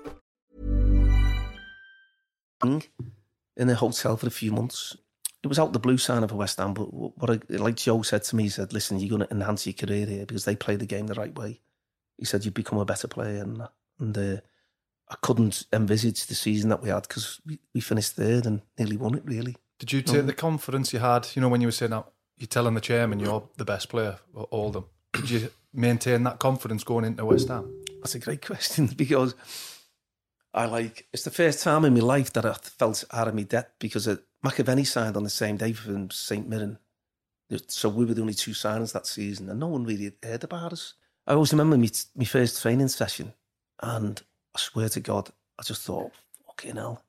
in a hotel for a few months. It was out the blue sign of a West Ham, but what I, like Joe said to me, he said, "Listen, you're going to enhance your career here because they play the game the right way." He said, "You become a better player," and and uh, I couldn't envisage the season that we had because we, we finished third and nearly won it. Really, Did you take the confidence you had, you know, when you were saying that you're telling the chairman you're the best player of all of them? Did you maintain that confidence going into West Ham? that's a great <laughs> question because I like it's the first time in my life that I felt out of my depth because uh, McAvenny signed on the same day from St Mirren. So we were the only two signings that season, and no one really heard about us. I always remember me, my first training session, and I swear to God, I just thought, fucking hell.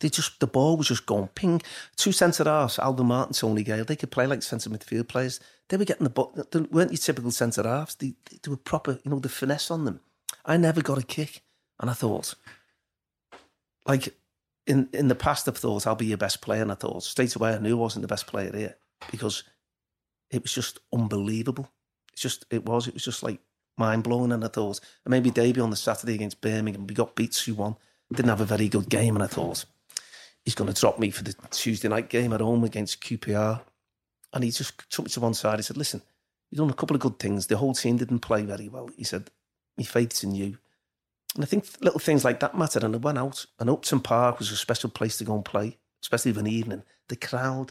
They just the ball was just going ping. Two centre halves, Alvin Martin, Tony Gale. They could play like centre midfield players. They were getting the ball. They weren't your typical centre halves. They, they were proper, you know, the finesse on them. I never got a kick, and I thought, like in in the past, I've thought I'll be your best player, and I thought straight away I knew I wasn't the best player here because it was just unbelievable. It's just it was it was just like mind blowing, and I thought I made my debut on the Saturday against Birmingham. We got beat two one. Didn't have a very good game, and I thought he's going to drop me for the Tuesday night game at home against QPR. And he just took me to one side. He said, "Listen, you've done a couple of good things. The whole team didn't play very well." He said, "My faith's in you." And I think little things like that mattered. And I went out, and Upton Park was a special place to go and play, especially of an evening. The crowd,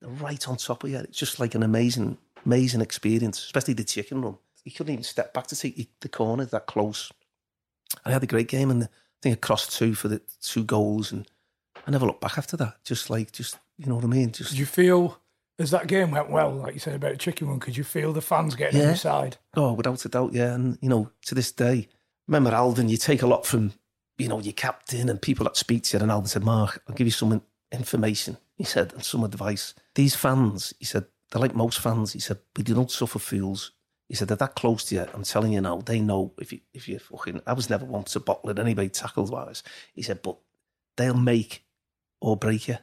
right on top of you. It's just like an amazing, amazing experience, especially the chicken run. You couldn't even step back to take the corner that close. I had a great game, and I think I crossed two for the two goals, and I never looked back after that. Just like, just you know what I mean? Just Did you feel as that game went well, like you said about the chicken run? Could you feel the fans getting on Yeah. your side? Oh, without a doubt, yeah. And, you know, to this day, remember Alvin, you take a lot from, you know, your captain and people that speak to you. And Alvin said, Mark, I'll give you some information. He said, and some advice. These fans, he said, they're like most fans. He said, but you don't suffer fools. He said, they're that close to you. I'm telling you now, they know if you, if you fucking, I was never one to bottle it anyway, tackles wise. He said, but they'll make or break you.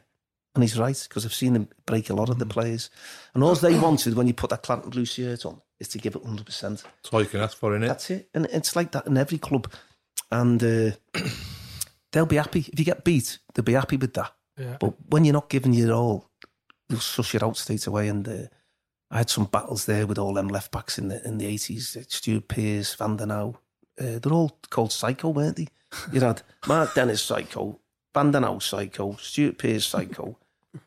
And he's right, because I've seen them break a lot of the players. And all they wanted when you put that Clanton blue shirt on is to give it 100%. That's all you can ask for, it That's it. And it's like that in every club. And uh, <clears throat> they'll be happy. If you get beat, they'll be happy with that. Yeah. But when you're not giving your all, they'll suss you out straight away. And uh, I had some battles there with all them left backs in the in the 80s. Stuart Pearce, Van den Hauwe. Uh, they're all called Psycho, weren't they? <laughs> You had Mark Dennis Psycho, Van den Hauwe Psycho, Stuart Pearce Psycho.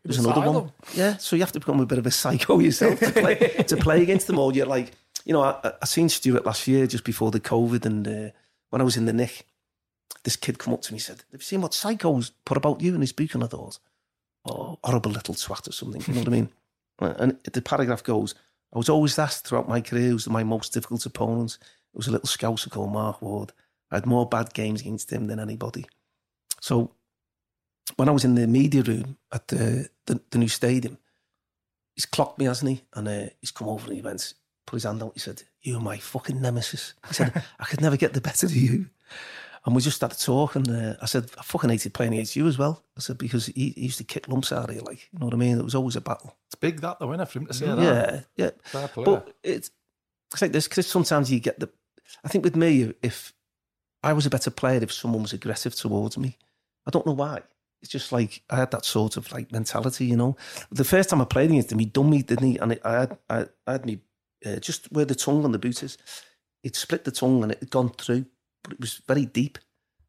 There's another one. Yeah, so you have to become a bit of a psycho <laughs> yourself to play to play against them all. You're like, you know, I, I- seen Stuart last year just before the COVID, and uh, when I was in the nick, this kid come up to me and said, "Have you seen what psychos put about you in his book?" And I thought, "Oh, horrible little twat or something." You know what I mean? <laughs> And the paragraph goes, "I was always asked throughout my career who's my most difficult opponent. It was a little scouser called Mark Ward. I had more bad games against him than anybody." So when I was in the media room at the, the, the new stadium, he's clocked me, hasn't he? And uh, he's come over and he went, put his hand out. He said, You're my fucking nemesis. He said, <laughs> I could never get the better of you. And we just started talking. Uh, I said, I fucking hated playing against you as well. I said, because he, he used to kick lumps out of you, like, you know what I mean? It was always a battle. It's big that though, it, for him to say that? Yeah, yeah. But it's, it's like this, because sometimes you get the. I think with me, if I was a better player if someone was aggressive towards me, I don't know why. It's just like I had that sort of like mentality, you know. The first time I played against him, he done me, didn't he? And it, I had, I, I had me uh, just where the tongue on the boot is. It split the tongue and it had gone through, but it was very deep.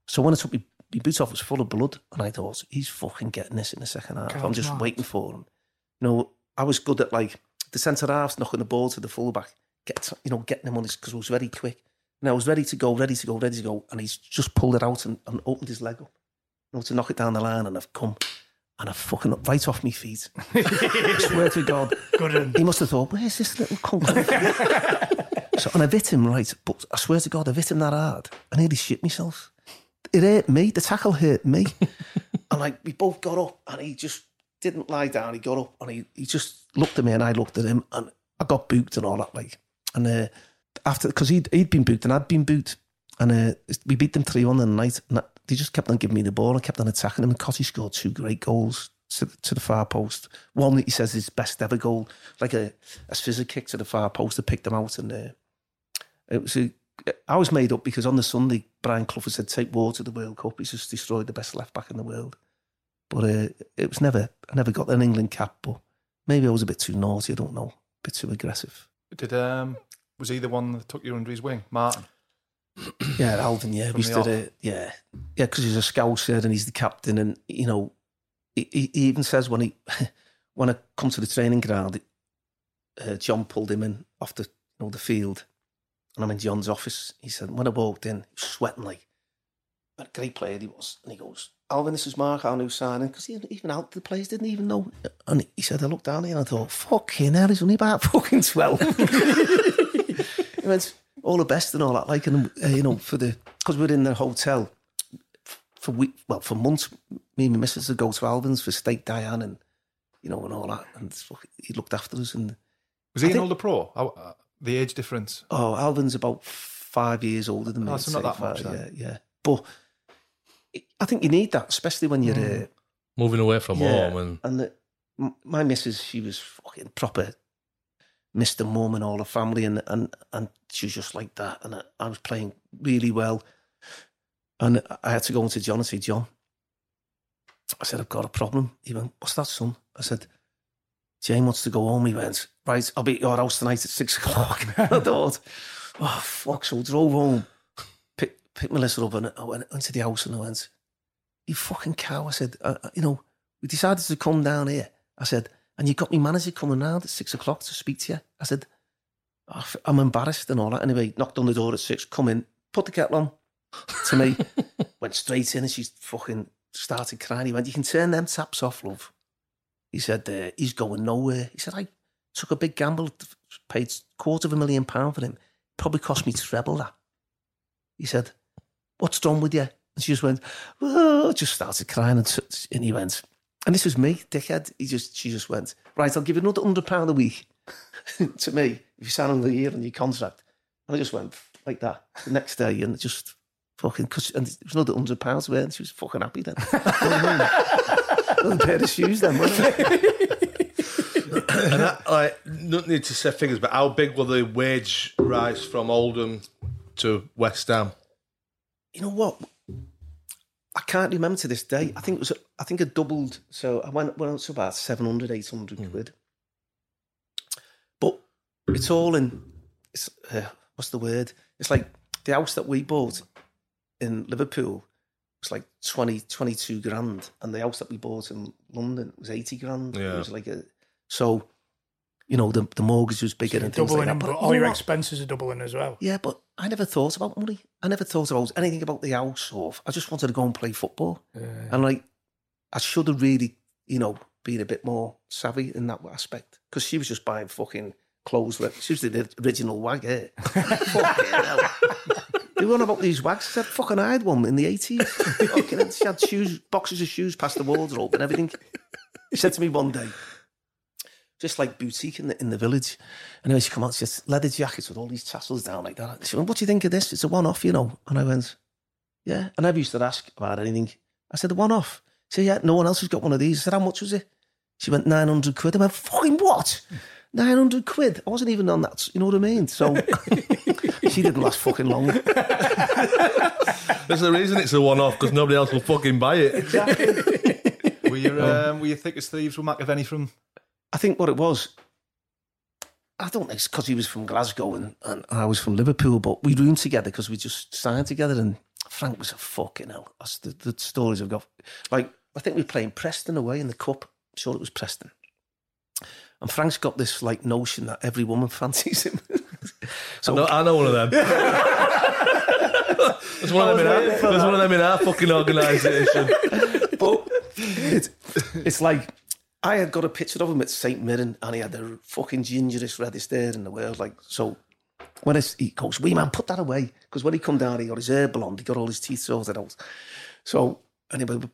So when I took my, my boot off, it was full of blood, and I thought, he's fucking getting this in the second half. God, I'm just mad. waiting for him. You know, I was good at like the centre halves knocking the ball to the fullback, get you know getting him on his because I was very quick. And I was ready to go, ready to go, ready to go, and he's just pulled it out and, and opened his leg up, know, to knock it down the line, and I've come. And I've fucking up right off my feet. <laughs> I swear to God. He must have thought, where's this little cunt? <laughs> so, and I hit him right, but I swear to God, I've hit him that hard. I nearly shit myself. It hurt me. The tackle hurt me. <laughs> and like, we both got up and he just didn't lie down. He got up and he, he just looked at me and I looked at him and I got booked and all that. Like, and uh, after, because he'd, he'd been booked and I'd been booked. And uh, we beat them 3 1 in the night. And they just kept on giving me the ball and kept on attacking him. And Cotty scored two great goals to, to the far post. One that he says is his best ever goal, like a, a scissor kick to the far post to pick them out. And uh, it was a, I was made up because on the Sunday, Brian Clough said, take war to the World Cup. He's just destroyed the best left back in the world. But uh, it was never, I never got an England cap, but maybe I was a bit too naughty, I don't know, a bit too aggressive. Did um was he the one that took you under his wing, Martin? Yeah, Alvin, yeah. We to, uh, yeah. Yeah, because he's a scouser and he's the captain. And, you know, he, he even says when he, <laughs> when I come to the training ground, uh, John pulled him in off the, you know, the field. And I'm in John's office. He said, when I walked in, he was sweating like, what a great player he was. And he goes, Alvin, this is Mark, our new signing. Because even out the players didn't even know. And he said, I looked down here and I thought, fucking hell, he's only about <laughs> fucking 12. <laughs> he went, all the best and all that. Like, and, uh, you know, for the, because we're in the hotel for week, well, for months, me and my missus would go to Alvin's for steak Diane and, you know, and all that. And he looked after us. And, Was he I an think- older pro? Uh, the age difference. oh, Alvin's about five years older than me. Oh, so not say, that much five, then. Yeah, yeah. But I think you need that, especially when you're, uh, Moving away from Yeah, home and and the, my missus, she was fucking proper Mr. Mum and all the family, and, and, and she was just like that. And I, I was playing really well. And I had to go into John and say, John, I said, I've got a problem. He went, What's that, son? I said, Jane wants to go home. He went, Right, I'll be at your house tonight at six <laughs> o'clock. <laughs> I thought, Oh, fuck. So I drove home, picked, picked Melissa up, and I went into the house and I went, You fucking cow. I said, You know, we decided to come down here. I said, and you got me manager coming round at six o'clock to speak to you. I said, "Oh, I'm embarrassed and all that. Anyway, knocked on the door at six, come in, put the kettle on to me, <laughs> went straight in and she fucking started crying. He went, You can turn them taps off, love. He said, uh, He's going nowhere. He said, I took a big gamble, paid quarter of a million pound for him. Probably cost me treble that. He said, What's wrong with you? And she just went, oh, just started crying. And, and he went, and this was me, dickhead. He just, she just went, right, I'll give you another hundred pound a week <laughs> to me, if you sign on the year on your contract, and I just went like that the next day, and just fucking, cause, and it was another hundred pounds worth, and she was fucking happy then. You I mean? Another pair of shoes then, wasn't it? <laughs> and that, like, not need to say figures, but how big will the wage rise from Oldham to West Ham? You know what? I can't remember to this day. I think it was, I think it doubled. So I went, went up to about 700, 800 quid. But it's all in, it's, uh, what's the word? It's like the house that we bought in Liverpool was like 20, 22 grand. And the house that we bought in London was 80 grand. It was like a, so, you know, the, the mortgage was bigger and things doubling like that. but you all your what? expenses are doubling as well. Yeah, but I never thought about money. I never thought about anything about the house or I just wanted to go and play football. And like, I should have really, you know, been a bit more savvy in that aspect because she was just buying fucking clothes. with- She was the original wag, <laughs> fucking hell. They were on about these wags. I said, fucking, I had one in the 80s. Fucking she had shoes, boxes of shoes past the wardrobe and everything. She said to me one day, just like boutique in the in the village. And anyway, she come out, she says, leather jackets with all these tassels down like that. She went, what do you think of this? It's a one-off, you know. And I went, yeah. And I used to ask about anything. I said, The one-off. She said, yeah, no one else has got one of these. I said, how much was it? She went, 900 quid. I went, fucking what? <laughs> 900 quid? I wasn't even on that, you know what I mean? So <laughs> she didn't last fucking long. <laughs> There's the reason it's a one off because nobody else will fucking buy it. Were you, um, were you thick as thieves with McAvennie from? I think what it was, I don't know, it's because he was from Glasgow and, and I was from Liverpool, but we roomed together because we just signed together and Frank was a fucking hell. That's the, the stories I've got. Like, I think we were playing Preston away in the Cup. I'm sure it was Preston. And Frank's got this like notion that every woman <laughs> fancies him. I know, I know one of them. there's, one of them in our, there's one of them in our fucking organisation. but it's, it's like I had got a picture of him at St Mirren and he had the fucking gingerest reddest hair in the world. Like so, when he goes, "Wee man, put that away," because when he come down, he got his hair blonde, he got all his teeth sorted out. So anyway, we-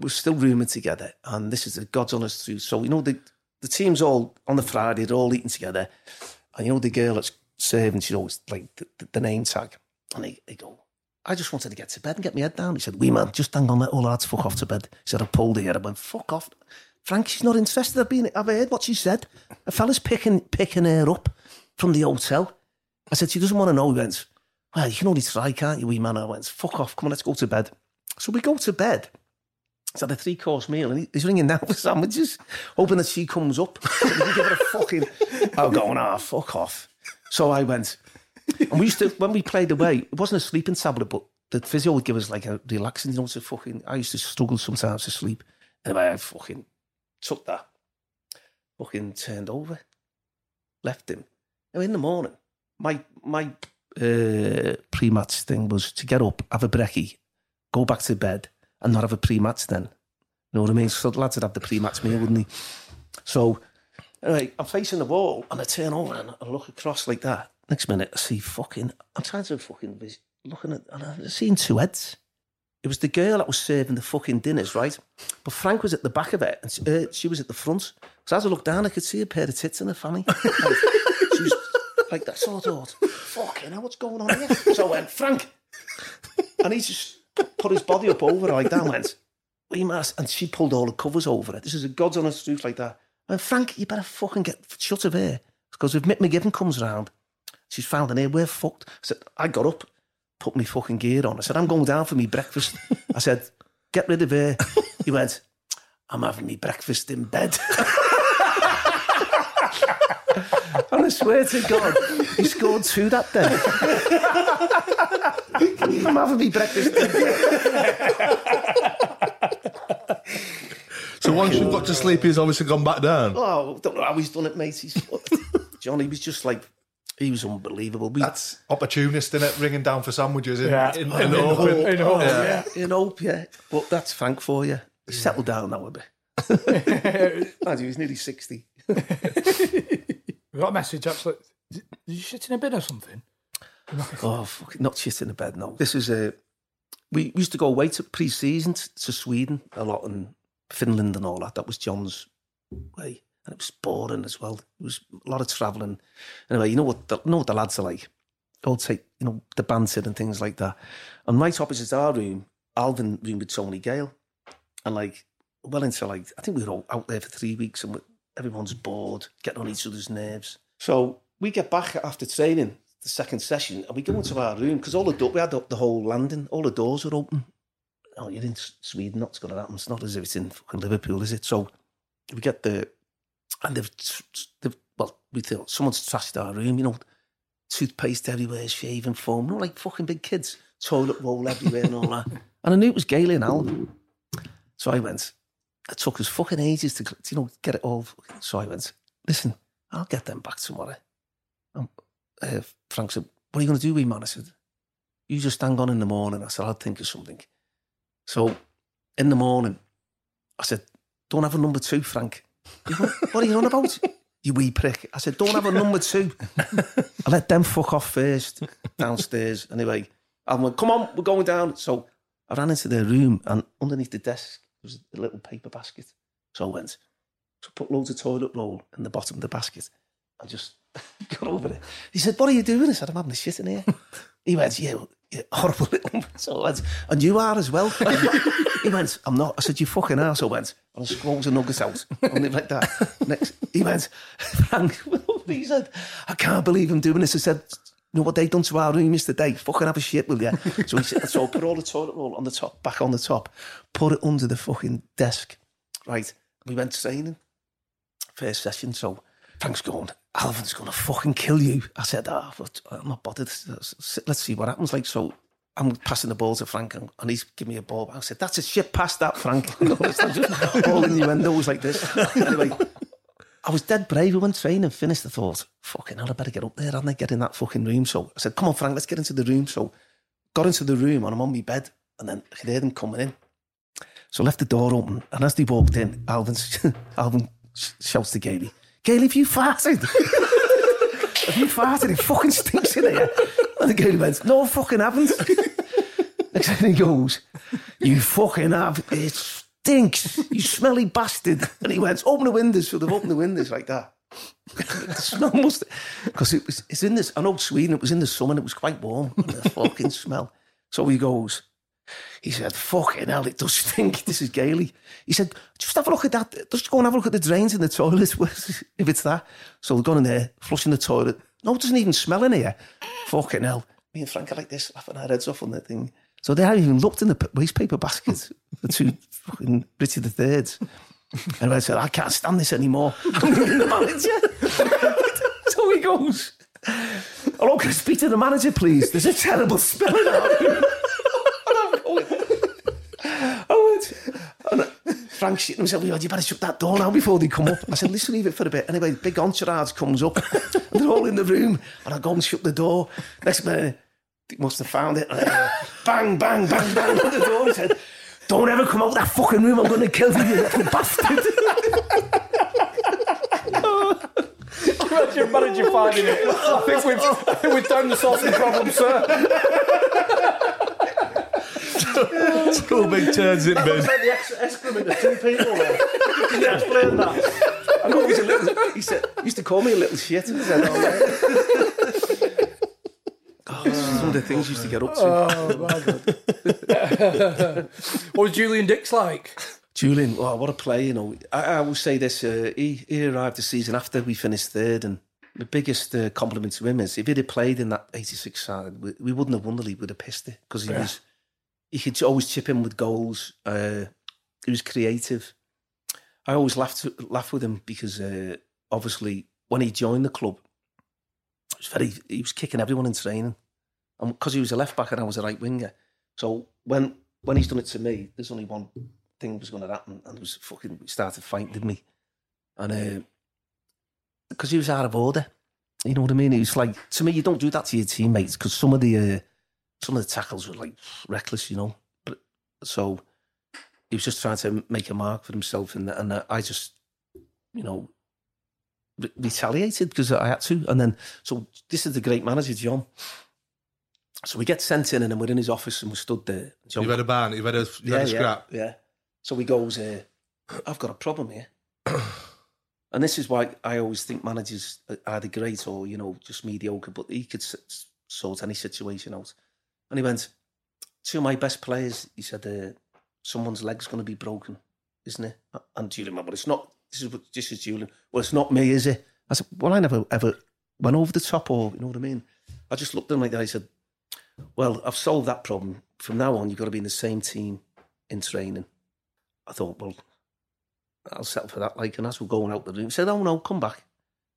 we're still rooming together, and this is the God's honest truth. So you know the the team's all on the Friday, they're all eating together, and you know the girl that's serving, she's always like the, the, the name tag, and he, he go. I just wanted to get to bed and get my head down. He said, Wee man, just hang on, let all lads fuck off to bed. He said, I pulled her. Here. I went, fuck off. Frank, she's not interested. I've, been, I've heard what she said. A fella's picking, picking her up from the hotel. I said, she doesn't want to know. He went, well, you can only try, can't you, wee man? I went, fuck off. Come on, let's go to bed. So we go to bed. It's had a three course meal and he's ringing down for sandwiches, hoping that she comes up. <laughs> So give her a fucking. I'm going, ah, fuck off. So I went, and we used to, when we played away, it wasn't a sleeping tablet, but the physio would give us like a relaxing, you know, to fucking. I used to struggle sometimes to sleep. Anyway, I fucking took that, fucking turned over, left him. Now in the morning, my my uh, pre-match thing was to get up, have a brekkie, go back to bed, and not have a pre-match then. You know what I mean? So the lads would have the pre-match meal, wouldn't he? So anyway, I'm facing the wall and I turn over and I look across like that. Next minute, I see fucking. I'm trying to fucking looking at and I seen two heads. It was the girl that was serving the fucking dinners, right? But Frank was at the back of it and she, uh, she was at the front. So as I looked down, I could see a pair of tits in her fanny. <laughs> Like, she was like that. So I thought, fucking hell, what's going on here? So I went, Frank. And he just put his body up over her like that and went, we must. And she pulled all the covers over it. This is a God's honest truth like that. I went, Frank, you better fucking get shut of here. Because if Mick McGiven comes round, she's found an ear, we're fucked. So I got up, put my fucking gear on. I said, I'm going down for me breakfast. I said, get rid of her. He went, I'm having me breakfast in bed. <laughs> and I swear to God, he scored two that day. I'm having me breakfast in bed. So once you've got to sleep, he's obviously gone back down. Oh, I don't know how he's done it, mate. He's, Johnny was just like, he was unbelievable. We, That's opportunist, in it? Ringing down for sandwiches in, Yeah. in, In in, hope. open. In hope, yeah. In hope, yeah. But that's thank for you. Settle down now a bit. <laughs> Mind you, he's nearly 60. <laughs> We got a message actually. Did did you shit in a bin or something? Oh, fuck, not shit in a bed, no. This is a. Uh, we used to go away to pre season to Sweden a lot and Finland and all that. That was John's way. And it was boring as well. It was a lot of travelling. Anyway, you know what? The, know what the lads are like. All take you know the banter and things like that. And right opposite our room, Alvin room with Tony Gale, and like well into like I think we were all out there for three weeks, and everyone's bored, getting on each other's nerves. So we get back after training, the second session, and we go into our room because all the do- we had up the whole landing, all the doors were open. Oh, you're in Sweden, that's going to happen. It's not as if it's in fucking Liverpool, is it? So we get the and they've, they've well, we thought someone's trashed our room, you know, toothpaste everywhere, shaving foam, not like fucking big kids, toilet roll everywhere and all that. <laughs> And I knew it was Gailey and Alvin. So I went, it took us fucking ages to, you know, get it all. So I went, listen, I'll get them back tomorrow. And uh, Frank said, what are you going to do, wee man? I said, you just hang on in the morning. I said, I'll think of something. So in the morning, I said, don't have a number two, Frank. What are you on about? You wee prick. I said, don't have a number two. I let them fuck off first downstairs. Anyway, I went, come on, we're going down. So I ran into their room and underneath the desk was a little paper basket. So I went, so put loads of toilet roll in the bottom of the basket and just <laughs> got over it. He said, what are you doing? I said, I'm having a shit in here. He went, yeah, yeah horrible little. <laughs> So I went, and you are as well. <laughs> he went, I'm not. I said, you fucking ass. I went, and I squoze a nugget out. And it like that. Next, he went, Frank, <laughs> he said, I can't believe I'm doing this. I said, you know what they done to our room yesterday? Fucking have a shit, will you? So he said, so I put all the toilet roll on the top, back on the top, put it under the fucking desk. Right. We went to training. First session. So Frank's going, Alvin's going to fucking kill you. I said, ah, but I'm not bothered. Let's see what happens. Like, so I'm passing the ball to Frank and, and he's giving me a ball. I said, that's a shit pass, that, Frank. Know, it's not just <laughs> like this. Anyway, I was dead brave. We went training, finished. I thought, fucking hell, I better get up there, hadn't I? Get in that fucking room. So I said, come on, Frank, let's get into the room. So got into the room and I'm on my bed and then I could hear them coming in. So I left the door open and as they walked in, Alvin, <laughs> Alvin shouts to Gailey, Gailey, have you farted? <laughs> have you farted? It fucking stinks in here. And the Gailey went, no, fucking haven't. Next thing he goes, you fucking have. It stinks. You smelly bastard. And he went, open the windows. So they've opened the windows like that. <laughs> because it was, it's in this, I know Sweden, it was in the summer and it was quite warm. And the fucking smell. So he goes, he said, fucking hell, it does stink. This is Gailey. He said, just have a look at that. Just go and have a look at the drains in the toilet, <laughs> if it's that. So we've gone in there, flushing the toilet. No, it doesn't even smell in here. Fucking hell. Me and Frank are like this, laughing our heads off on that thing. So they hadn't even looked in the waste paper basket, the two fucking Richard the Thirds. And I said, I can't stand this anymore. <laughs> I'm ringing the manager. <laughs> so he goes, Hello, can I speak to the manager, please? There's a terrible room. <laughs> I'm going, I went, and Frank shitting himself, you better shut that door now before they come up. I said, listen, leave it for a bit. Anyway, big entourage comes up, they're all in the room, and I go and shut the door. Next minute, must have found it. Uh, bang, bang, bang, bang on the door. He said, don't ever come out of that fucking room, I'm going to kill you, you little bastard. Imagine manager finding it. I think we've, I think we've done the sorting problem, sir. Two big turds in bin. the ex- excrement of two people there. Can you explain that? I know he was a little, he said, he used to call me a little shit. He said, oh, yeah. Oh, some of the things he used to get up to. Oh, my God. <laughs> what was Julian Dicks like? Julian, oh, what a play, you know. I, I will say this, uh, he, he arrived the season after we finished third and the biggest uh, compliment to him is if he'd have played in that 86 side, we, we wouldn't have won the league, we'd have pissed it because he Yeah. was, he could always chip in with goals. Uh, he was creative. I always laughed, laugh with him because uh, obviously when he joined the club, it was very, he was kicking everyone in training. And because he was a left back and I was a right winger. So when when he's done it to me, there's only one thing was going to happen, and it was fucking started fighting, we? And because he was out of order, you know what I mean? He was like to me, you don't do that to your teammates because some of the uh, some of the tackles were like reckless, you know. But so he was just trying to make a mark for himself, and and uh, I just, you know, retaliated because I had to, and then so this is the great manager, John. So we get sent in, and then we're in his office, and we're stood there. John You've had a ban, you've had a, you've had a scrap. yeah, yeah. So he goes, uh, <clears throat> I've got a problem here. <clears throat> And this is why I always think managers are either great or, you know, just mediocre, but he could sort any situation out. And he went, two of my best players, he said, uh, someone's leg's going to be broken, isn't it? And Julian went, well, it's not, this is, this is Julian. Well, it's not me, is it? I said, well, I never ever went over the top or, you know what I mean? I just looked at him like that. I said, well, I've solved that problem. From now on, you've got to be in the same team in training. I thought, well, I'll settle for that. Like, and as we're going out the room, he said, oh no, come back.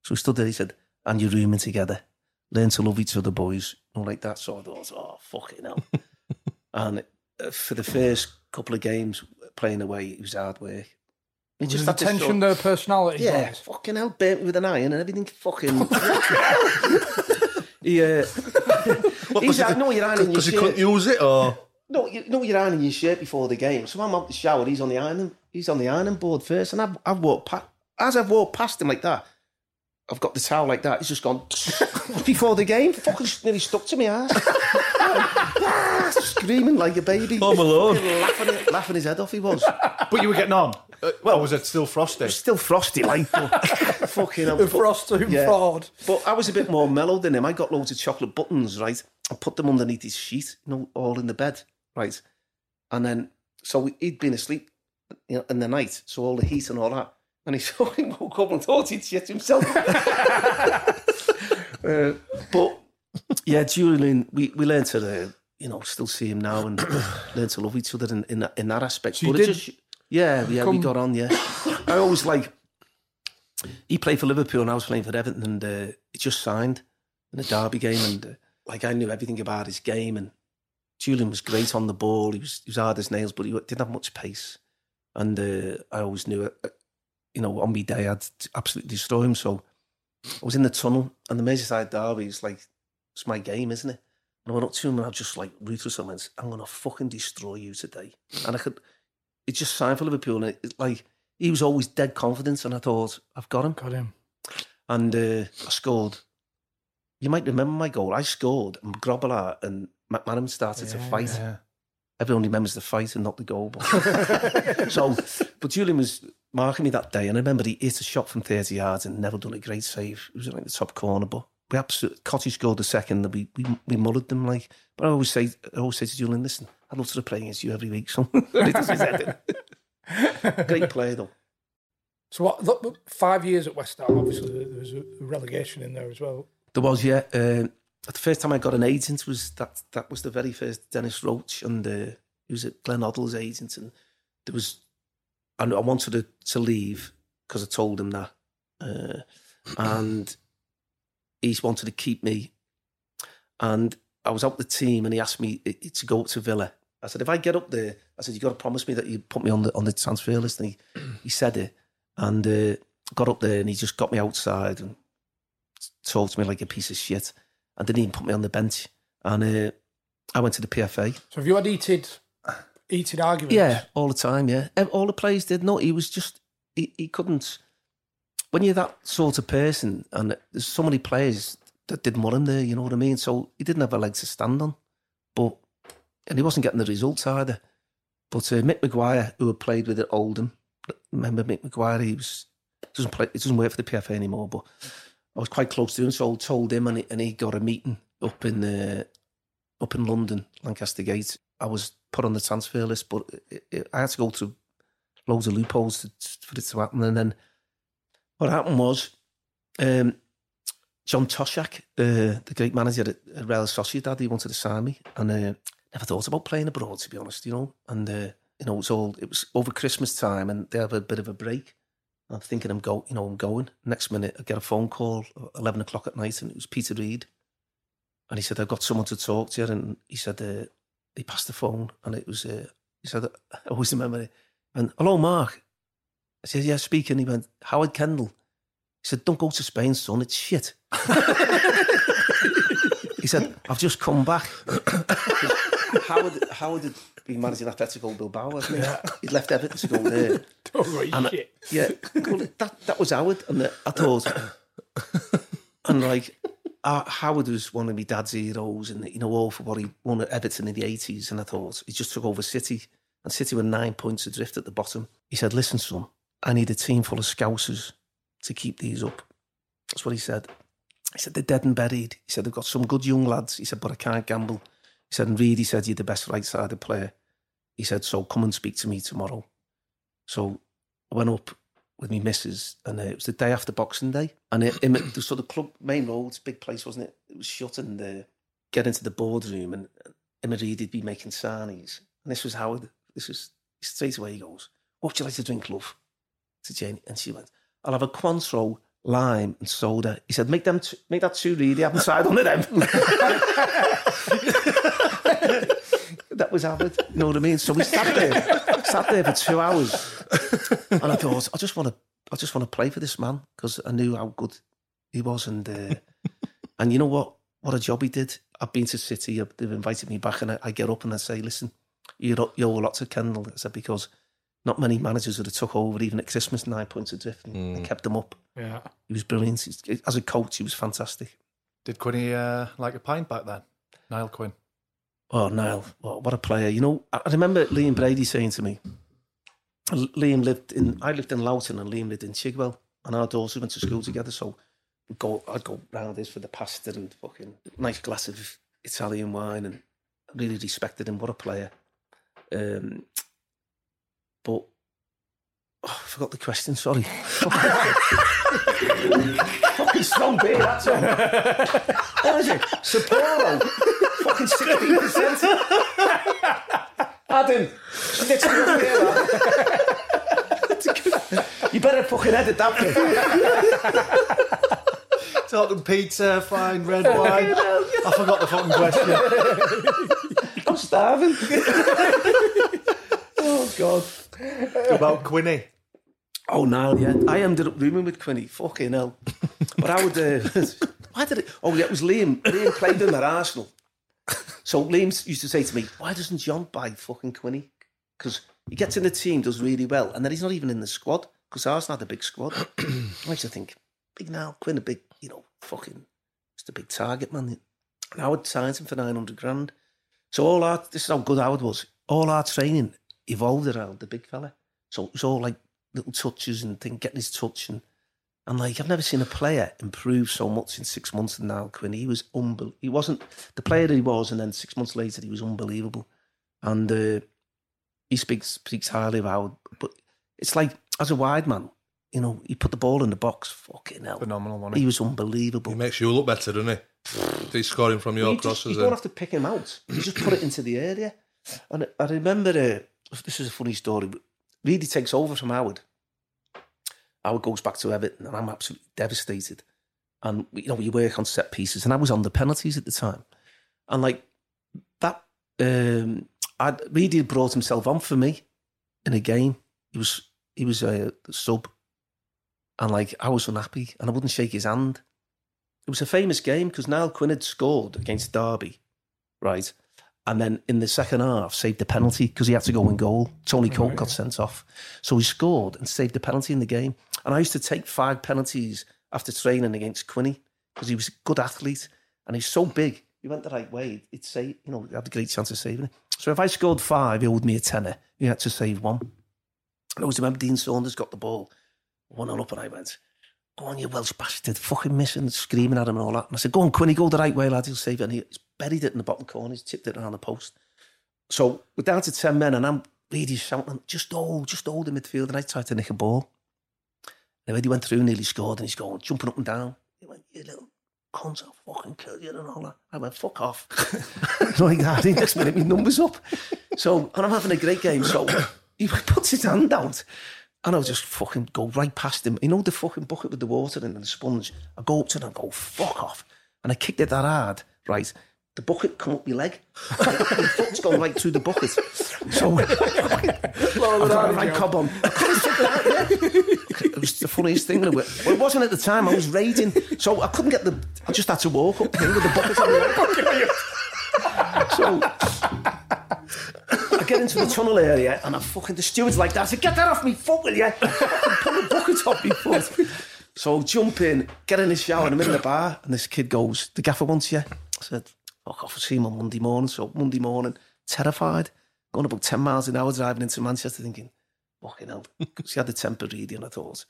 So we stood there. He said, and you're rooming together. Learn to love each other, boys. Know, like that. So I thought, oh, fuck it now. and uh, for the first couple of games playing away, it was hard work. He Was the tension sort- their personality? yeah, fucking hell, burnt me with an iron and everything. Fucking. <laughs> <laughs> he, he's like, no, you're ironing your Because he shirt. couldn't use it, or No, you know you're ironing your shirt before the game. So I'm out the shower. He's on the ironing. He's on the ironing board first, and I've, I've walked past. As I've walked past him like that, I've got the towel like that. He's just gone <laughs> before the game. Fucking nearly stuck to my ass. <laughs> Screaming like a baby. Home Alone. Fucking Laughing, laughing his head off. He was. But you were getting on. Uh, well, was it still frosty? Still frosty, like <laughs> fucking. hell. The But- Yeah. fraud. But I was a bit more mellow than him. I got loads of chocolate buttons, right? I put them underneath his sheet, you know, all in the bed, right? And then, so he'd been asleep you know, in the night, so all the heat and all that. And he <laughs> fucking woke up and thought he'd shit himself. <laughs> Uh, but yeah, Julian, we, we learned to, uh, you know, still see him now and <coughs> learn to love each other in, in, that, in that aspect. So but did just, yeah, yeah, we got on, yeah. I always like, he played for Liverpool and I was playing for Everton and uh, he just signed in a derby game and uh, like I knew everything about his game and Julian was great on the ball. He was, he was hard as nails, but he didn't have much pace. And uh, I always knew, uh, you know, on me day I'd absolutely destroy him. So I was in the tunnel and the Merseyside derby is like, it's my game, isn't it? And I went up to him and I was just like ruthless. I went, I'm going to fucking destroy you today. And I could, it just signed for Liverpool. And it, it, like, he was always dead confident. And I thought, I've got him. Got him. And uh, I scored. You might remember my goal. I scored and Grobbelaar and McManaman started to fight. Yeah. Everyone remembers the fight and not the goal. But <laughs> so, but Julian was marking me that day, and I remember he hit a shot from 30 yards and never done a great save. It was like the top corner, but we absolutely Cottee scored the second, and we we, we mullered them like. But I always say, I always say to Julian, listen, I'd love to play against you every week. So <laughs> he does his head in. great player though. So what? Look, five years at West Ham. Obviously, there was a relegation in there as well. There was, yeah. Uh, the first time I got an agent was that that was the very first Dennis Roach, and uh, he was at Glenn Hoddle's agent, and there was, and I wanted to, to leave because I told him that, uh, and he wanted to keep me, and I was out the team, and he asked me to go up to Villa. I said, if I get up there, I said, you got to promise me that you put me on the on the transfer list. And he, he said it, and uh, got up there, and he just got me outside and talked to me like a piece of shit and didn't even put me on the bench. And uh, I went to the PFA. So have you had heated, heated arguments? Yeah, all the time. Yeah, all the players did. No, he was just he, he couldn't. When you're that sort of person, and there's so many players that didn't want him there. You know what I mean? So he didn't have a leg to stand on, but and he wasn't getting the results either. But uh, Mick McGuire, who had played with at Oldham, remember Mick McGuire? He was doesn't play. He doesn't work for the PFA anymore, but I was quite close to him, so I told him, and he, and he got a meeting up in uh, up in London, Lancaster Gate. I was put on the transfer list, but it, it, I had to go through loads of loopholes to, for it to happen. And then what happened was um, John Toshack, uh, the great manager at, at Real Sociedad, he wanted to sign me, and uh, never thought about playing abroad, to be honest. You know, and uh, you know, it was all it was over Christmas time, and they have a bit of a break. I'm thinking I'm go, you know, I'm going. Next minute, I get a phone call, eleven o'clock at night, and it was Peter Reid, and he said, "I've got someone to talk to," you. and he said, uh, he passed the phone, and it was, uh, he said, <laughs> I always remember it, and hello, Mark. I said, yeah, speaking. He went, Howard Kendall. He said, don't go to Spain, son. It's shit. <laughs> he said, I've just come back. <laughs> Howard, Howard had been managing Atletico Bilbao, hasn't he? He'd left Everton to go there. <laughs> Don't And, uh, shit. Yeah, well, that that was Howard, and uh, I thought, and like uh, Howard was one of my dad's heroes, and you know all for what he won at Everton in the eighties, and I thought he just took over City, and City were nine points adrift at the bottom. He said, "Listen, son, I need a team full of scousers to keep these up. That's what he said. He said they're dead and buried. He said they've got some good young lads. He said, but I can't gamble. He said, and Reid, he said, you're the best right-sided player. He said, so come and speak to me tomorrow. So I went up with me missus, and uh, it was the day after Boxing Day. And it, it, so the club main road's big place, wasn't it? It was shut, and uh, get into the boardroom, and Emery would be making sarnies. And this was Howard. This was straight away. He goes, "What would you like to drink, love?" To Jane, and she went, "I'll have a Cointreau, lime, and soda." He said, "Make them, t- make that two really. Side on them." <laughs> that was Howard. You know what I mean? So we sat there, sat there for two hours, and I thought, I just want to, I just want to play for this man because I knew how good he was, and uh, and you know what? What a job he did. I've been to City. They've invited me back, and I, I get up and I say, "Listen, you owe, you owe a lot to Kendall." I said because not many managers would have took over even at Christmas nine points adrift and, and kept them up. Yeah. He was brilliant. He's- As a coach, he was fantastic. Did Quinny uh, like a pint back then? Niall Quinn. Oh, Niall, what, a player! You know, I, remember Liam Brady saying to me, Liam lived in, I lived in Loughton and Liam lived in Chigwell, and our daughters went to school together. So we'd go, I'd go round this for the pasta and fucking nice glass of Italian wine, and really respected him. What a player! Um, but oh, I forgot the question. Sorry. <laughs> fucking strong beer. That's all. What is it? Fucking sixteen percent. Adam, stick it up here, lad. You better fucking edit that bit. Talking pizza, fine red wine. I forgot the fucking question. I'm starving. <laughs> oh God. About Quinny. Oh, Niall, yeah. I ended up rooming with Quinny. Fucking hell. But I would. Uh, <laughs> why did it? Oh, yeah, it was Liam. Liam played him at Arsenal. So Liam used to say to me, "Why doesn't John buy fucking Quinny? Because he gets in the team, does really well, and then he's not even in the squad because Arsenal had a big squad." <clears throat> I used to think, "Big now, Quinn, a big, you know, fucking, just a big target man." And Howard signed him for nine hundred grand. So all our this is how good Howard was. All our training evolved around the big fella. So it was all like little touches and thing, getting his touch and and like I've never seen a player improve so much in six months than Niall Quinn. He was unbel- He wasn't the player that he was, and then six months later he was unbelievable. And uh, he speaks speaks highly of Howard, but it's like as a wide man, you know, he put the ball in the box. Fucking hell, Phenomenal, wasn't he he? was unbelievable. He makes you look better, doesn't he? He's scoring from your you, just, crosses. you don't have to pick him out. You just put it into the area. And I remember, uh, this is a funny story, but Reidy takes over from Howard. Howard goes back to Everton, and I'm absolutely devastated. And you know, we work on set pieces, and I was on the penalties at the time, and like that, um, I brought himself on for me in a game. He was he was a sub, and like I was unhappy, and I wouldn't shake his hand. It was a famous game because Niall Quinn had scored against Derby, right? And then in the second half, saved the penalty because he had to go in goal. Tony Coton got sent off. So he scored and saved the penalty in the game. And I used to take five penalties after training against Quinny because he was a good athlete and he's so big. He went the right way. He'd say, you know, he had a great chance of saving it. So if I scored five, he owed me a tenner. He had to save one. And I always remember Dean Saunders got the ball, one on up, and I went, Go on, you Welsh bastard, fucking missing, screaming at him and all that. And I said, Go on, Quinny, go the right way, lad, he'll save it. And he's buried it in the bottom corner, he's tipped it around the post. So we're down to 10 men, and I'm really shouting, just hold, just hold the midfield. And I tried to nick a ball. And he went through, nearly scored, and he's going, jumping up and down. He went, you little cunt, I'll fucking kill you, and all that. I went, fuck off. <laughs> <laughs> like that, he next minute, my number's up. So, and I'm having a great game, so <coughs> he puts his hand out. And I'll just fucking go right past him. You know the fucking bucket with the water in and the sponge? I go up to him and go, fuck off. And I kicked it that hard, right? The bucket come up my leg. my foot's gone right through the bucket. So <laughs> I've got a right cob on. I couldn't figure it yeah. It was the funniest thing. Well, it wasn't at the time. I was raging. So I couldn't get the... I just had to walk up here with the bucket on. So I get into the tunnel area and I fucking the steward's like that. I said, "Get that off me foot, will you?" Pull the bucket off me foot. So jump in, get in the shower, and I'm in the bar, and this kid goes, "The gaffer wants you." I said, "Fuck off!" I see him on Monday morning. So Monday morning, terrified, going about ten miles an hour driving into Manchester, thinking, "Fucking hell!" <laughs> She had the temper ready, and I thought,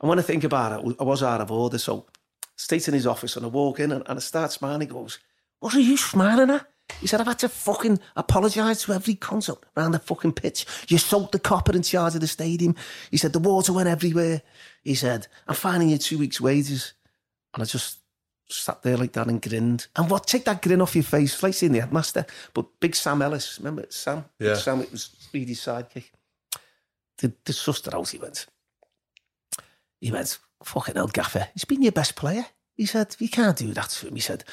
And when I think about it, I was out of order. So, stayed in his office and I walk in and, and I start smiling. He goes, What are you smiling at? He said, I've had to fucking apologise to every concert around the fucking pitch. You soaked the copper in charge of the stadium. He said, the water went everywhere. He said, I'm finding you two weeks' wages. And I just sat there like that and grinned. And what, take that grin off your face, It's like seeing the headmaster. But Big Sam Ellis, remember Sam? Big Yeah. Sam, it was Speedy's sidekick. The, the sussed it out, he went. He went, fucking hell, Gaffer, he's been your best player. He said, you can't do that to him. He said,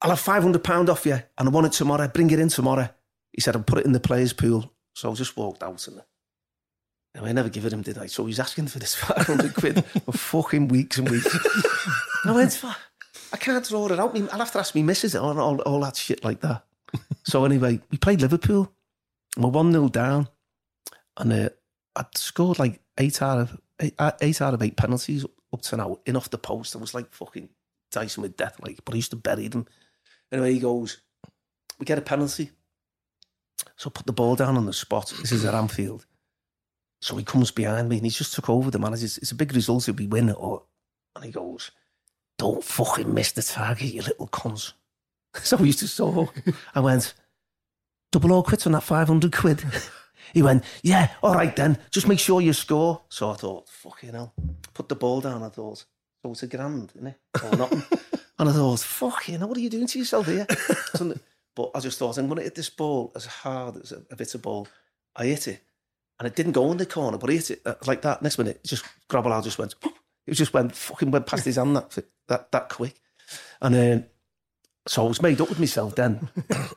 I'll have £500 off you and I want it tomorrow. Bring it in tomorrow. He said, I'll put it in the players' pool. So I just walked out and and I never give it him, did I? So he's asking for this <laughs> 500 quid for fucking weeks and weeks. And I went, "Fuck, I can't draw it out. I'll have to ask me missus and all, all that shit like that. So anyway, we played Liverpool we're 1 0 down. And uh, I'd scored like eight out of eight, uh, eight out of eight penalties up to now in off the post. I was like fucking dicing with death, like, but I used to bury them. Anyway, he goes, We get a penalty. So I put the ball down on the spot. This is at Anfield. So he comes behind me and he's just took over the manager. It's, it's a big result if we win it. Or, and he goes, Don't fucking miss the target, you little cons. <laughs> So we used to talk. I went, Double all quits on that 500 quid. <laughs> He went, Yeah, all right then. Just make sure you score. So I thought, Fucking hell. Put the ball down. I thought, So it's a grand, isn't it? Or nothing. <laughs> and I thought, Fucking hell, what are you doing to yourself here? But I just thought, I'm going to hit this ball as hard as a, a bit of ball. I hit it, and it didn't go in the corner, but he hit it uh, like that. Next minute, just Grobbelaar just went. <laughs> It just went fucking went past his hand that that that quick, and then so I was made up with myself then.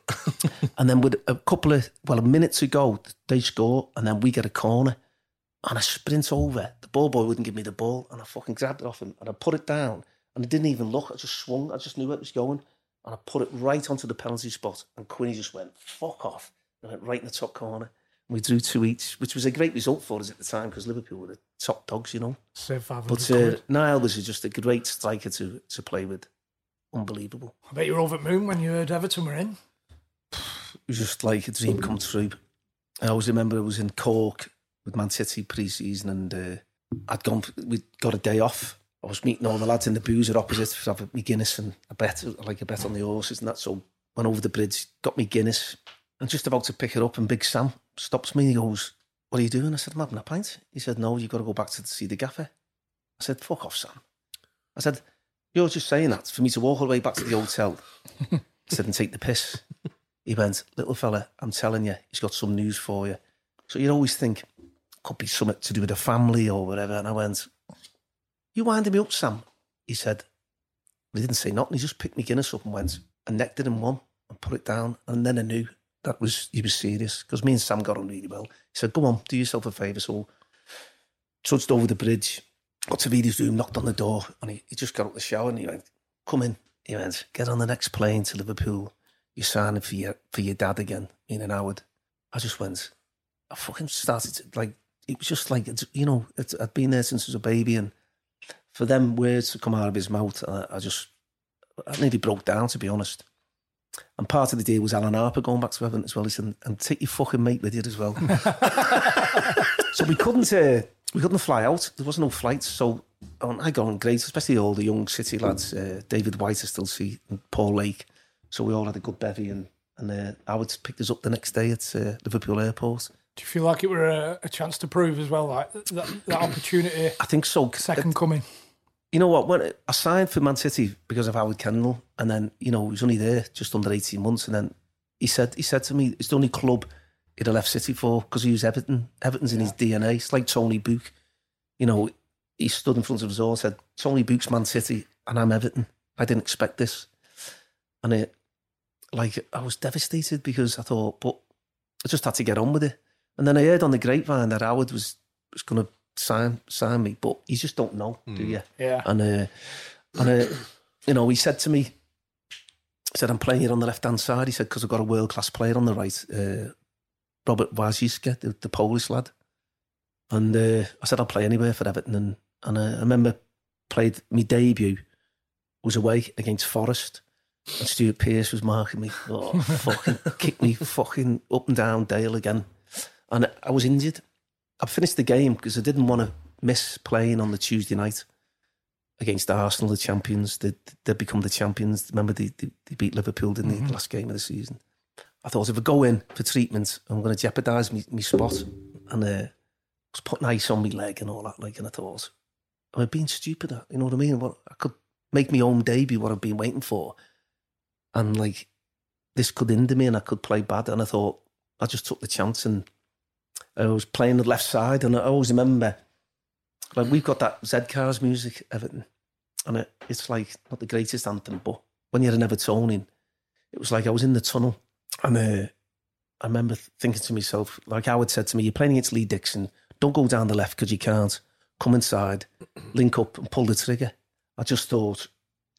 <coughs> and then with a couple of well, a minute to go, they score, and then we get a corner, and I sprint over. The ball boy wouldn't give me the ball, and I fucking grabbed it off him, and I put it down, and I didn't even look. I just swung. I just knew where it was going, and I put it right onto the penalty spot, and Quinny just went fuck off, and went right in the top corner. We drew two each, which was a great result for us at the time because Liverpool were the top dogs, you know. Save 500 But uh. Niall was just a great striker to to play with. Unbelievable. I bet you were over the moon when you heard Everton were in. It was just like a dream come true. I always remember I was in Cork with Man City pre-season and uh, I'd gone, we'd got a day off. I was meeting all the lads in the boozer opposite to have me Guinness and a bet, like a bet on the horses and that. So went over the bridge, got me Guinness and just about to pick it up and Big Sam stops me. And he goes, what are you doing? I said, I'm having a pint. He said, no, you've got to go back to see the gaffer. I said, fuck off, Sam. I said, you're just saying that for me to walk all the way back to the hotel. I said, and take the piss. He went, little fella, I'm telling you, he's got some news for you. So you'd always think, could be something to do with the family or whatever. And I went, you winding me up, Sam? He said, he didn't say nothing. He just picked me Guinness up and went and necked it one and put it down. And then I knew that was he was serious because me and Sam got on really well. He said, go on, do yourself a favour. So trudged over the bridge, got to Vidi's room, knocked on the door, and he, he just got out the shower and he went, come in. He went, get on the next plane to Liverpool. You're signing for your, for your dad again in an hour. I just went, I fucking started to, like, it was just like, you know, I'd been there since I was a baby and for them words to come out of his mouth, I, I just, I nearly broke down, to be honest. And part of the deal was Alan Harper going back to Everton as well. He said, and take your fucking mate with you as well. <laughs> so we couldn't, uh, we couldn't fly out. There wasn't no flights. So I got on great, especially all the young City lads. Uh, David White, I still see, and Paul Lake. So we all had a good bevy, and and uh, Howard picked us up the next day at uh, Liverpool Airport. Do you feel like it were a, a chance to prove as well, like that, that opportunity, I think so. second coming? You know what? When I signed for Man City because of Howard Kendall, and then you know he was only there just under eighteen months, and then he said he said to me, "It's the only club he'd have left City for because he was Everton. Everton's in his DNA. It's like Tony Book. You know, he stood in front of us all, and said, "Tony Book's Man City, and I'm Everton. I didn't expect this." And it, like, I was devastated because I thought, but I just had to get on with it. And then I heard on the grapevine that Howard was was going to sign sign me, but you just don't know, do you? Yeah. And uh, and uh, you know, he said to me, he said, "I'm playing it on the left hand side." He said, "Because I've got a world class player on the right, uh, Robert Warzycha, the, the Polish lad." And uh, I said, "I'll play anywhere for Everton." And and uh, I remember played my debut was away against Forest. And Stuart Pearce was marking me. Oh, <laughs> fucking kicked me fucking up and down Dale again. And I was injured. I finished the game because I didn't want to miss playing on the Tuesday night against Arsenal, the champions. They they become the champions. Remember they they, they beat Liverpool in the last game of the season. I thought if I go in for treatment, I'm going to jeopardise my, spot, and uh, I was putting ice on my leg and all that. Like, and I thought, am I being stupid? You know what I mean? What I could make my own debut, what I've been waiting for, and like this could hinder me, and I could play bad. And I thought I just took the chance, and I was playing the left side, and I always remember like we've got that Z Cars music, Everton, and it, it's like not the greatest anthem, but when you're an Evertonian, it was like I was in the tunnel, and uh, I remember thinking to myself, like Howard said to me, "You're playing against Lee Dixon. Don't go down the left because you can't. Come inside, link up, and pull the trigger." I just thought,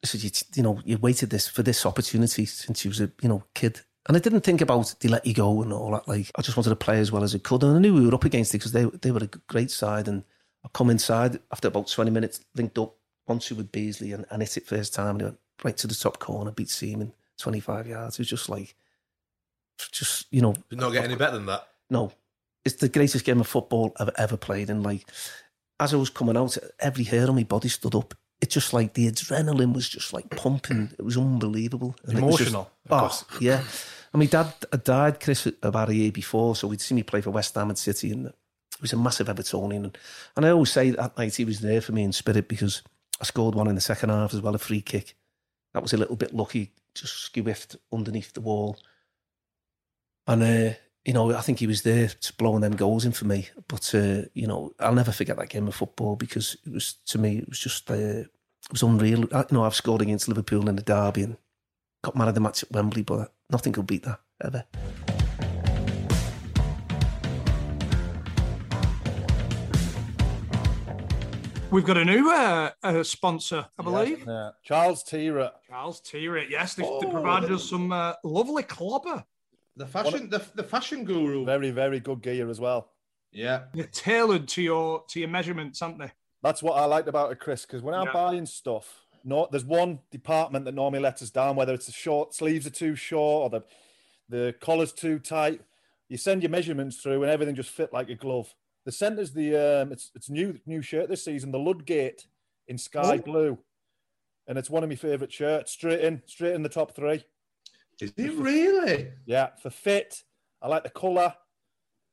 I said, you, you know, you waited this for this opportunity since you was a you know kid. And I didn't think about they let you go and all that. Like I just wanted to play as well as I could, and I knew we were up against it because they they were a great side. And I come inside after about twenty minutes, linked up one two with Beardsley, and, and hit it first time. And he went right to the top corner, beat Seaman twenty five yards. It was just like, just you know, Did not get any better than that. no, it's the greatest game of football I've ever played. And like, as I was coming out, every hair on my body stood up. It's just like the adrenaline was just like pumping. It was unbelievable. And it was just- Emotional, of course. oh, yeah. And my dad had died, Chris, about a year before. So we'd seen me play for West Ham and City. And he was a massive Evertonian. And, and I always say that night he was there for me in spirit because I scored one in the second half as well, a free kick. That was a little bit lucky, just skewiffed underneath the wall. And, uh, you know, I think he was there to blowing them goals in for me. But, uh, you know, I'll never forget that game of football because it was, to me, it was just, uh, it was unreal. I, you know, I've scored against Liverpool in the derby and got man of the match at Wembley, but nothing could beat that ever. We've got a new uh, uh, sponsor, I believe. Yeah. Charles Tyrwhitt. Charles Tyrwhitt. Yes, they, they provided us some uh, lovely clobber. The fashion, the, the fashion guru. Very, very good gear as well. Yeah. They're tailored to your to your measurements, aren't they? That's what I liked about it, Chris, because when I'm Yeah. buying stuff, no, there's one department that normally lets us down, whether it's the short sleeves are too short or the the collar's too tight. You send your measurements through and everything just fit like a glove. The centre's the um, it's it's new new shirt this season, the Ludgate in sky Oh. blue, and it's one of my favourite shirts. Straight in, straight in the top three. Is it really? Yeah, for fit. I like the colour.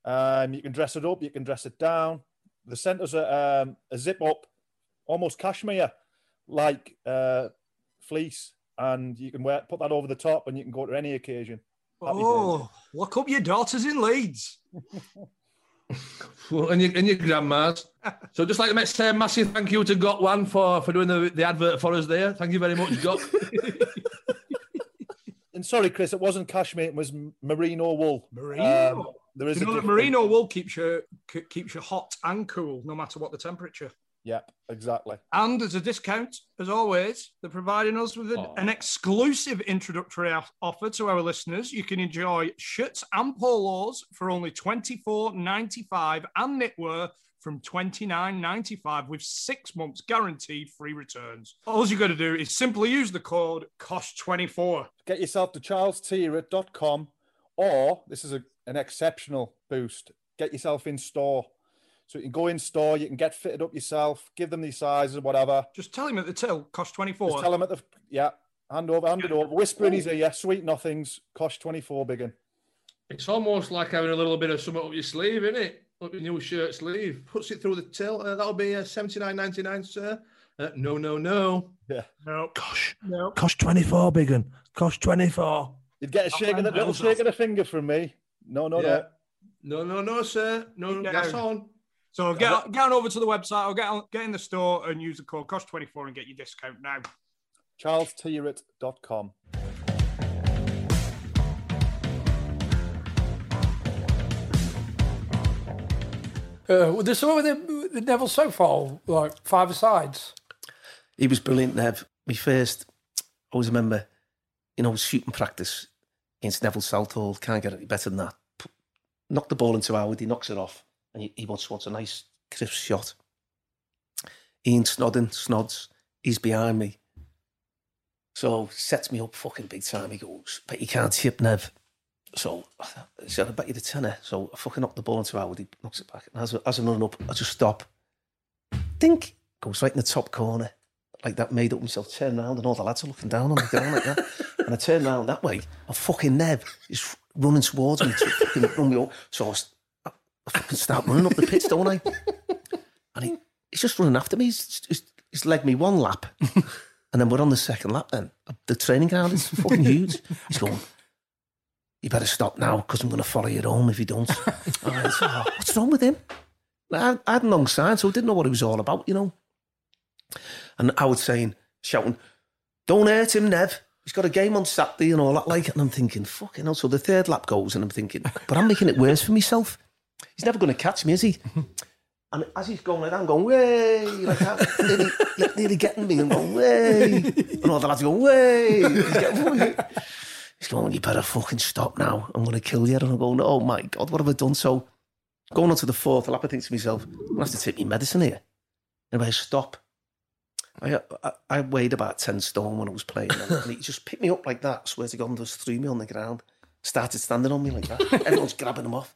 Um, you can dress it up, you can dress it down. The centre's a, um, a zip up, almost cashmere, like uh, fleece, and you can wear put that over the top, and you can go to any occasion. Happy days. Oh, look up your daughters in Leeds. Well, and your, and your grandma's. so just like to say a massive thank you to Got One for, for doing the, the advert for us there. Thank you very much, Got. <laughs> And sorry, Chris, it wasn't cashmere; it was merino wool. Merino. Um, there is you know that merino wool keeps you ke- keeps you hot and cool, no matter what the temperature. Yep, exactly. And as a discount, as always, they're providing us with an, an exclusive introductory off- offer to our listeners. You can enjoy shirts and polos for only twenty four ninety five and knitwear from twenty nine ninety five with six months guaranteed free returns. All you got to do is simply use the code COSH24. Get yourself to charlestyrwhitt.com, or this is a, an exceptional boost. Get yourself in store. So you can go in store, you can get fitted up yourself, give them these sizes, whatever. Just tell him at the till, cosh 24. Just tell them at the yeah, hand over, hand it over, whisper in his ear, yeah, sweet nothings, cosh twenty four biggin. It's almost like having a little bit of something up your sleeve, isn't it? Up your new shirt sleeve. Puts it through the till. Uh, that'll be uh, seventy nine ninety nine, sir. Uh, no, no, no. Yeah. No. Gosh. No. Cosh 24, biggin. Cosh 24. You'd get a shake of the little shake of the finger from me. No, no, Yeah. no. No, no, no, sir. No, Yeah. that's on. So get, get on over to the website or get, on, get in the store and use the code COSH24 and get your discount now. CharlesTyrwhitt.com. Uh, there's some with the, Neville Southall, like five sides. He was brilliant, Nev. My first, I always remember, you know, shooting practice against Neville Southall. Can't get any better than that. Knock the ball into Howard, he knocks it off, and he, he wants, wants a nice crisp shot. Ian Snodin, Snods, he's behind me. So sets me up fucking big time. He goes, but you can't chip Nev. So I said, I bet you the tenner. So I fucking knock the ball into Howard, he knocks it back. And as, as I'm running up, I just stop. dink, goes right in the top corner, like that, made up himself, turn around, and all the lads are looking down on me, down like that. And I turn around that way, and fucking Nev is running towards me to fucking run me up. So I, I, I fucking start running up the pitch, don't I? And he, he's just running after me. He's, he's, he's legged me one lap. And then we're on the second lap then. The training ground is fucking huge. He's going, you better stop now because I'm going to follow you home if you don't. And I said, "Oh, what's wrong with him? I, I had long sign, so I didn't know what he was all about, you know. And I was saying, shouting, don't hurt him, Nev. He's got a game on Saturday and all that like. And I'm thinking, fucking hell. So the third lap goes and I'm thinking, but I'm making it worse for myself. He's never going to catch me, is he? And as he's going like that, I'm going, way, like that, <laughs> nearly, nearly getting me and going, way. And all the lads go, way. He's, getting, way. He's going, you better fucking stop now. I'm going to kill you. And I'm going, oh my God, what have I done? So going on to the fourth lap, I think to myself, I'm going to have to take my medicine here. And I stop. I, I, I weighed about 10 stone when I was playing. And, <laughs> he just picked me up like that. swear to God, and just threw me on the ground. Started standing on me like that. Everyone's grabbing him off.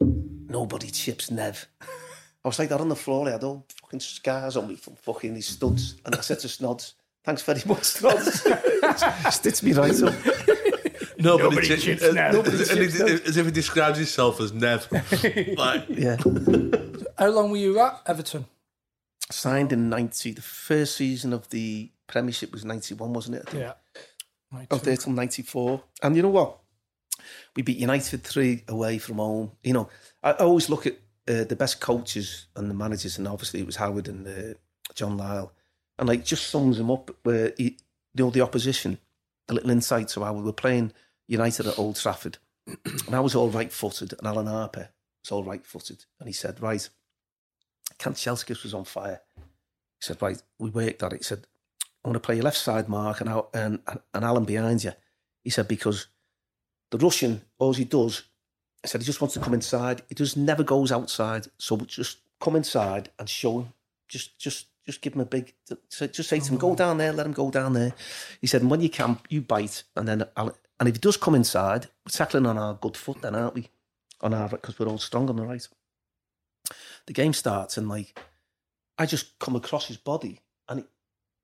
Nobody chips Nev. I was like that on the floor. I had all fucking scars on me from fucking these studs. And I said to Snods, thanks very much, Snods. <laughs> <laughs> Stitched me right up. Nobody, Nobody chips, chips uh, Nev. Nobody and chips Nev. as if he describes himself as Nev. <laughs> like, Yeah. How long were you at Everton? Signed in 90. The first season of the Premiership was 91, wasn't it? I think. Yeah. I was there till 94. And you know what? We beat United 3 away from home. You know, I always look at uh, the best coaches and the managers, and obviously it was Howard and uh, John Lyall. And like, just sums them up where, he, you know, the opposition, a little insight to how we were playing United at Old Trafford. and I was all right footed, and Alan Harper was all right footed. And he said, Right, Kanchelskis was on fire. He said, Right, we worked at it. He said, I want to play your left side, Mark, and, and, and Alan behind you. He said, because the Russian, all he does, I said, he just wants to come inside. He just never goes outside. So just come inside and show him. Just, just, just give him a big, just say to him, go oh. down there, let him go down there. He said, and when you can, you bite. And then, I'll, and if he does come inside, we're tackling on our good foot then, aren't we? On our, because we're all strong on the right. The game starts and like, I just come across his body and it,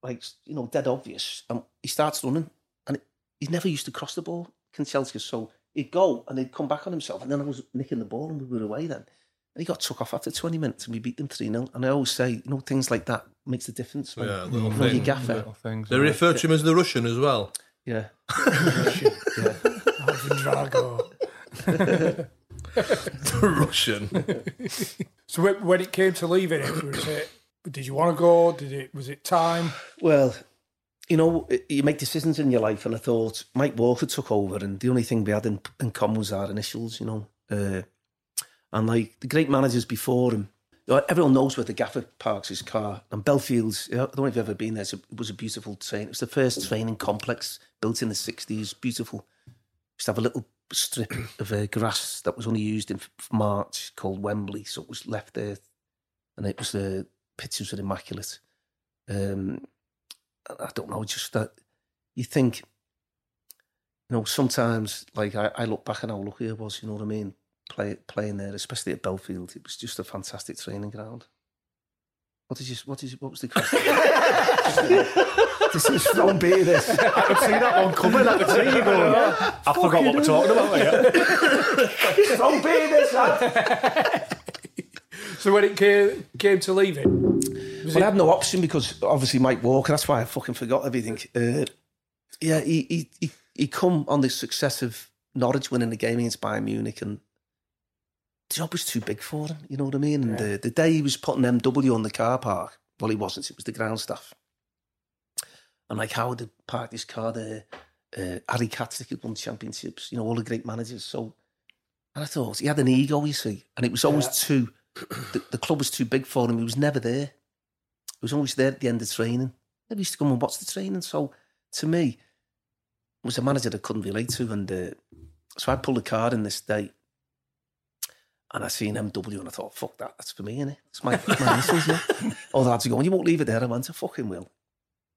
like, you know, dead obvious. And he starts running and he never used to cross the ball, Kanchelskis. So he'd go and he'd come back on himself. And then I was nicking the ball and we were away then. And he got took off after 20 minutes and we beat them 3 0. And I always say, you know, things like that makes a difference. When, Yeah, you little know, your gaffer. Little things. they refer to him as the Russian as well. Yeah. <laughs> Alvin Drago. <laughs> the Russian. So when, when it came to leaving it, was it? Did you want to go? Did it? Was it time? Well, you know, you make decisions in your life, and I thought Mike Walker took over, and the only thing we had in, in common was our initials, you know. Uh, and like the great managers before him, you know, everyone knows where the gaffer parks his car. And Bellefield's, know, I don't know if you've ever been there, it was a beautiful train. It was the first training complex built in the 60s, beautiful. Used to have a little strip of uh, grass that was only used in March called Wembley, so it was left there. And it was the pictures were immaculate. Um, I don't know, just that you think, you know, sometimes like I, I look back and how lucky I was, you know what I mean? Play, playing there, especially at Bellefield, it was just a fantastic training ground. What is did you? What did you? What was the question? <laughs> this is from beer. This I could see that one coming. I could see you going. I forgot what we're talking about. Here. <laughs> from beer. This. So when it came, came to leaving, was Well, I had no option because obviously Mike Walker. That's why I fucking forgot everything. Uh, yeah, he he he he come on this successive Norwich winning the game against Bayern Munich, and the job was too big for him. You know what I mean? And the, the day he was putting MW on the car park, well, he wasn't. It was the ground staff. And like Howard had parked his car there. Uh, Harry Catterick had won championships. You know all the great managers. So, and I thought he had an ego, you see, and it was always Yeah. too. The, the club was too big for him. He was never there. He was always there at the end of training. Never used to come and watch the training. So, to me, it was a manager that I couldn't relate to. And uh, so I pulled a card in this day and I seen MW and I thought, fuck that, that's for me, innit? It's my, my initials, yeah. All are going, you won't leave it there. I went, I fucking will.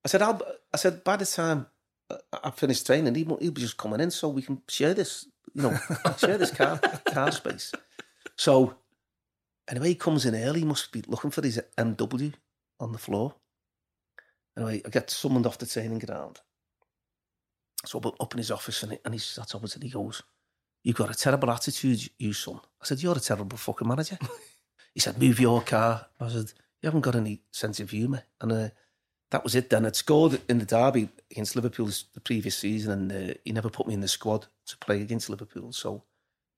I said, I'll, I said, by the time I- I finished training, he he'll be just coming in so we can share this, you know, <laughs> share this car, car space. So anyway, he comes in early, he must be looking for his MW on the floor. Anyway, I get summoned off the training ground. So I'm up in his office and, he, and he sat opposite he goes, You've got a terrible attitude, you son. I said, You're a terrible fucking manager. he said, Move your car. I said, You haven't got any sense of humour. And uh, that was it then. I'd scored in the derby against Liverpool the previous season and uh, he never put me in the squad to play against Liverpool. So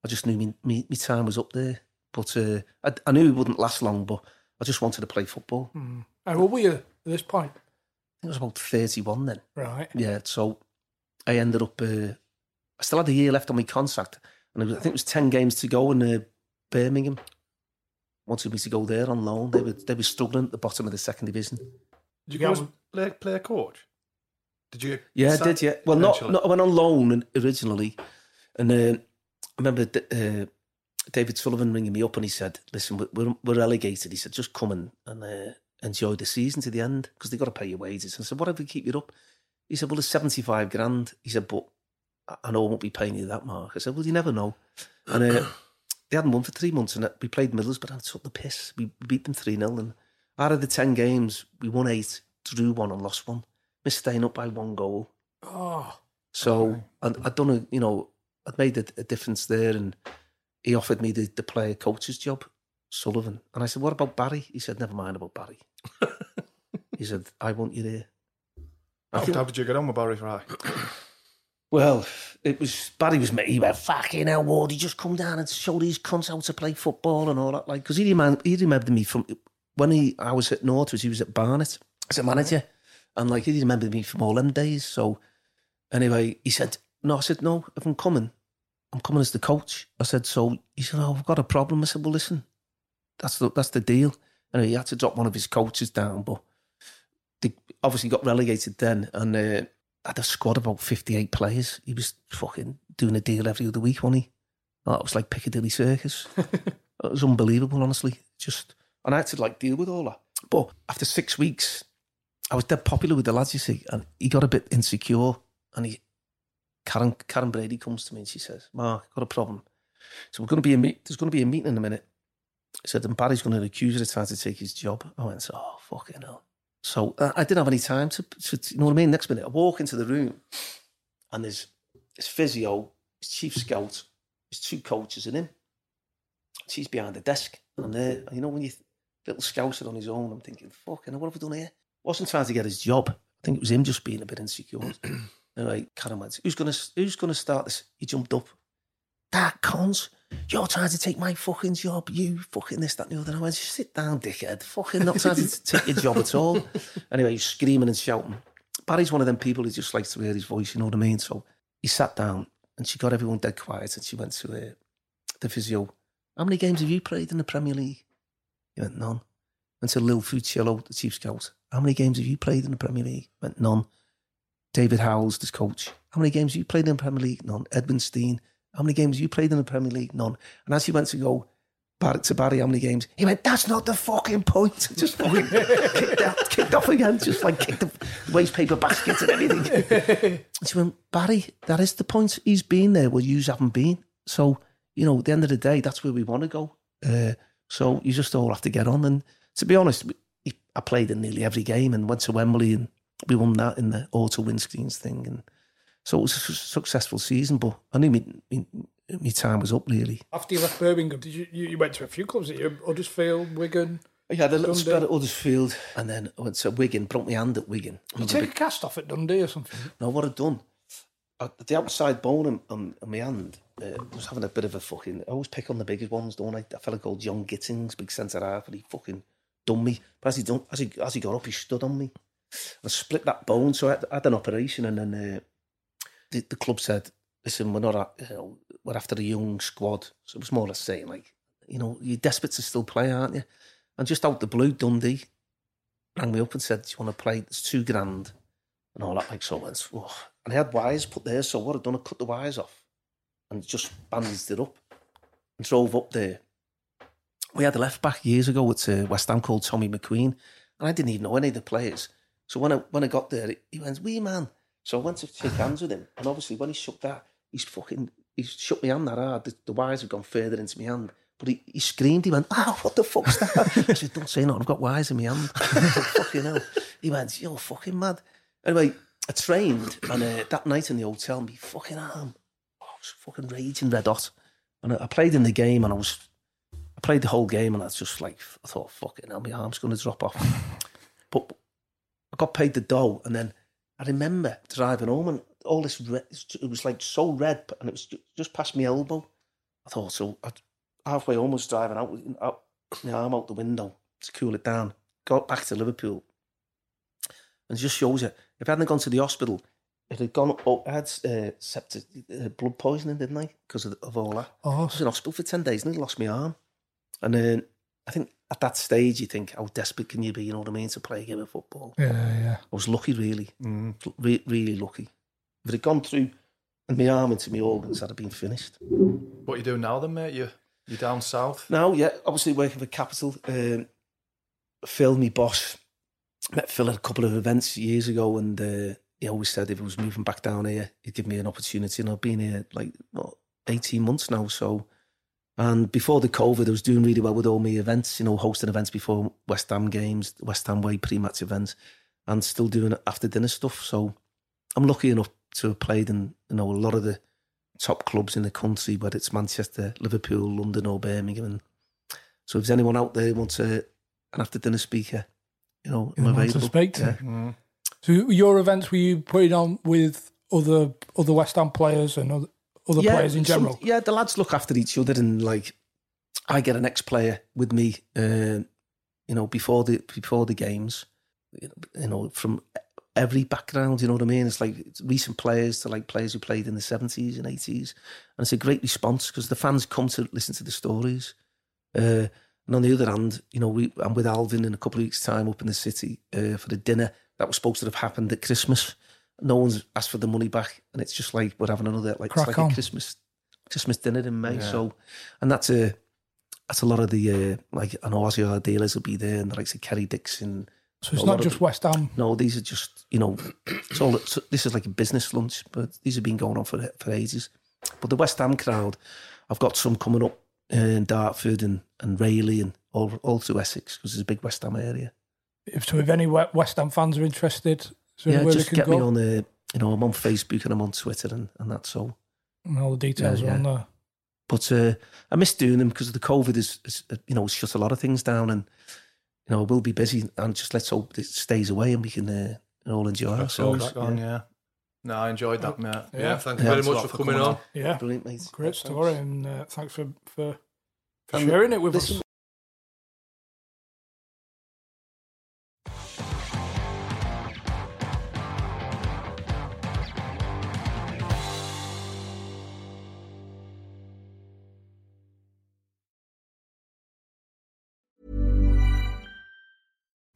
I just knew me, me, me time was up there. But uh, I, I knew it wouldn't last long, but I just wanted to play football. Mm. How old were you at this point? I think I was about 31 then. Right. Yeah, so I ended up, uh, I still had a year left on my contract. And it was, I think it was 10 games to go in uh, Birmingham. Wanted me to go there on loan. They were, they were struggling at the bottom of the second division. Did you go as play, play coach? Did you? Yeah, I did. Yeah. Well, not, not I went on loan originally, and uh, I remember D- uh, David Sullivan ringing me up and he said, "Listen, we're we're, we're relegated." He said, "Just come and, and uh, enjoy the season to the end because they got to pay your wages." And I said, "Whatever, keep you up." He said, "Well, it's seventy five grand." He said, "But I- I know I won't be paying you that, Mark." I said, "Well, you never know." And uh, <clears throat> they hadn't won for three months, and we played Middlesbrough and took the piss. We beat them three 0 and out of the ten games, we won eight, drew one, and lost one. Missed staying up by one goal. Oh, So I'd, I'd done a, you know, I'd made a, a difference there, and he offered me the, the player coach's job, Sullivan. And I said, "What about Barry?" He said, "Never mind about Barry." <laughs> he said, "I want you there." How, how did you get on with Barry Fry? <clears throat> Well, it was Barry was me. He went fucking hell, Ward. He just come down and show these cunts how to play football and all that. Like, because he remember, he remembered me from when he I was at Northwich. He was at Barnet as a manager, and like he remembered me from all them days. So anyway, he said, "No," I said, "No, if I'm coming, I'm coming as the coach." I said, "So," he said, "Oh, I've got a problem." I said, "Well, listen, that's the that's the deal." And he had to drop one of his coaches down, but they obviously got relegated then, and uh, had a squad of about fifty-eight players. He was fucking doing a deal every other week, wasn't he? Oh, it was like Piccadilly Circus. <laughs> it was unbelievable, honestly. Just and I had to like deal with all that. But after six weeks, I was dead popular with the lads, you see, and he got a bit insecure. And he, Karren, Karren Brady comes to me and she says, "Mark, I've got a problem. So we're going to be a meet. There's going to be a meeting in a minute." He said, "And Barry's going to accuse her of trying to take his job." I went, "Oh fucking hell." So uh, I didn't have any time to, to, you know what I mean. Next minute, I walk into the room, and there's his physio, his chief scout, his two coaches, and him. She's behind the desk, and I'm there. And you know when you little scouser on his own, I'm thinking, "Fucking, what have I done here?" Wasn't trying to get his job. I think it was him just being a bit insecure. <clears throat> anyway, Karren went, "Who's gonna Who's gonna start this?" He jumped up. That cons. You're trying to take my fucking job. You fucking this, that, and the other. I went, sit down, dickhead. Fucking not trying to <laughs> take your job at all. Anyway, he's screaming and shouting. Barry's one of them people who just likes to hear his voice, you know what I mean? So he sat down and she got everyone dead quiet and she went to uh, the physio. How many games have you played in the Premier League? He went, none. Went to Lil Fuccillo, the chief scout. How many games have you played in the Premier League? Went, none. David Howells, the coach. How many games have you played in the Premier League? None. Edwin Stein. How many games have you played in the Premier League? None. And as he went to go back to Barry, how many games? He went, that's not the fucking point. <laughs> Just fucking kicked, out, kicked off again. Just like kicked the waste paper basket and everything. And she went, Barry, that is the point. He's been there where you haven't been. So, you know, at the end of the day, that's where we want to go. Uh, so you just all have to get on. And to be honest, I played in nearly every game and went to Wembley and we won that in the auto windscreens thing. And so it was a su- successful season, but I knew my, my, my time was up really. After you left Birmingham, did you you, went to a few clubs? Did you Huddersfield, Wigan? I had a little Dundee? spell at Huddersfield and then I went to Wigan, broke my hand at Wigan. You take a cast off at Dundee or something? No, what I'd done, I, the outside bone on, on, on my hand uh, was having a bit of a fucking. I always pick on the biggest ones, don't I? A fella called Jon Gittens, big centre half, and he fucking done me. But as he done, as he as he got up, he stood on me. I split that bone, so I had, I had an operation, and then uh, the, the club said, "Listen, we're not, a, you know, we're after a young squad." So it was more or less saying, like, you know, you're desperate to still play, aren't you? And just out the blue, Dundee rang me up and said, "Do you want to play? It's two grand." and all that. Like so, I went, "Oh." and I had wires put there. So what I'd done, I cut the wires off and just bandaged it up and drove up there. We had a left back years ago at uh, West Ham called Tommy McQueen, and I didn't even know any of the players. So when I when I got there, he went, "Wee man." So I went to shake <sighs> hands with him, and obviously when he shook that, he's fucking he shook my hand that hard. The, the wires have gone further into my hand. But he, he screamed, he went, oh, what the fuck's that? <laughs> I said, don't say nothing, I've got wires in my hand. <laughs> Said, fucking hell. He went, you're fucking mad. Anyway, I trained, and uh, that night in the hotel, my fucking arm, oh, I was fucking raging red hot. And I, I played in the game, and I was, I played the whole game, and I was just like, I thought, fucking hell, my arm's going to drop off. <sighs> But I got paid the dough, and then I remember driving home, and all this, red, it was like so red, and it was just past my elbow. I thought, so I halfway was driving out, out my arm out the window to cool it down. Got back to Liverpool, and just shows you if I hadn't gone to the hospital, it had gone. Oh, I had uh, septic, uh, blood poisoning, didn't I? Because of, of all that. Oh, I was in hospital for ten days and I lost my arm. And then I think at that stage, you think, how desperate can you be? You know what I mean? To play a game of football. Yeah, yeah. I was lucky, really, Re- really lucky. If it had gone through and my arm into my organs, I'd have been finished. What are you doing now then, mate? You you down south? Now, yeah, obviously working for Capital. Um, Phil, my boss, met Phil at a couple of events years ago, and uh, he always said if he was moving back down here, he'd give me an opportunity. And I've been here like what, 18 months now. So, and before the COVID, I was doing really well with all my events, you know, hosting events before West Ham games, West Ham Way pre match events, and still doing after dinner stuff. So, I'm lucky enough to have played in, you know, a lot of the top clubs in the country, whether it's Manchester, Liverpool, London, or Birmingham. And so, if there's anyone out there who wants a, an after dinner speaker, you know, I'm You want to speak to? Yeah. Mm. So your events were you putting on with other other West Ham players and other, other players in some- general? yeah, the lads look after each other, and like I get an ex player with me, uh, you know, before the before the games, you know, from every background. You know what I mean? It's like it's recent players to like players who played in the seventies and eighties, and it's a great response because the fans come to listen to the stories. Uh, and on the other hand, you know, we I'm with Alvin in a couple of weeks' time up in the city uh, for the dinner that was supposed to have happened at Christmas. No one's asked for the money back, and it's just like we're having another like Crack it's like on. a Christmas Christmas dinner in May. Yeah. So, and that's a that's a lot of the uh, like I know Ossie Ardiles will be there, and the likes of Kerry Dixon. So it's not lot of- just West Ham. No, these are just you know, it's all. It's, this is like a business lunch, but these have been going on for for ages. But the West Ham crowd, I've got some coming up in Dartford and and Rayleigh and all all through Essex because it's a big West Ham area. If, so if any West Ham fans are interested, is there yeah, just get can me on the. You know, I'm on Facebook and I'm on Twitter and, and that. So and all the details Yeah, are on there. But uh, I miss doing them because the COVID is, is, uh, you know, it's shut a lot of things down, and you know, we'll be busy. And just let's hope it stays away and we can uh, all enjoy So ourselves. back on, yeah. No, I enjoyed that, mate. Yeah, thank you Yeah, very much for for coming coming on. on. Yeah, Brilliant, mate. great story, and uh, thanks for for, for sharing it with listen- us.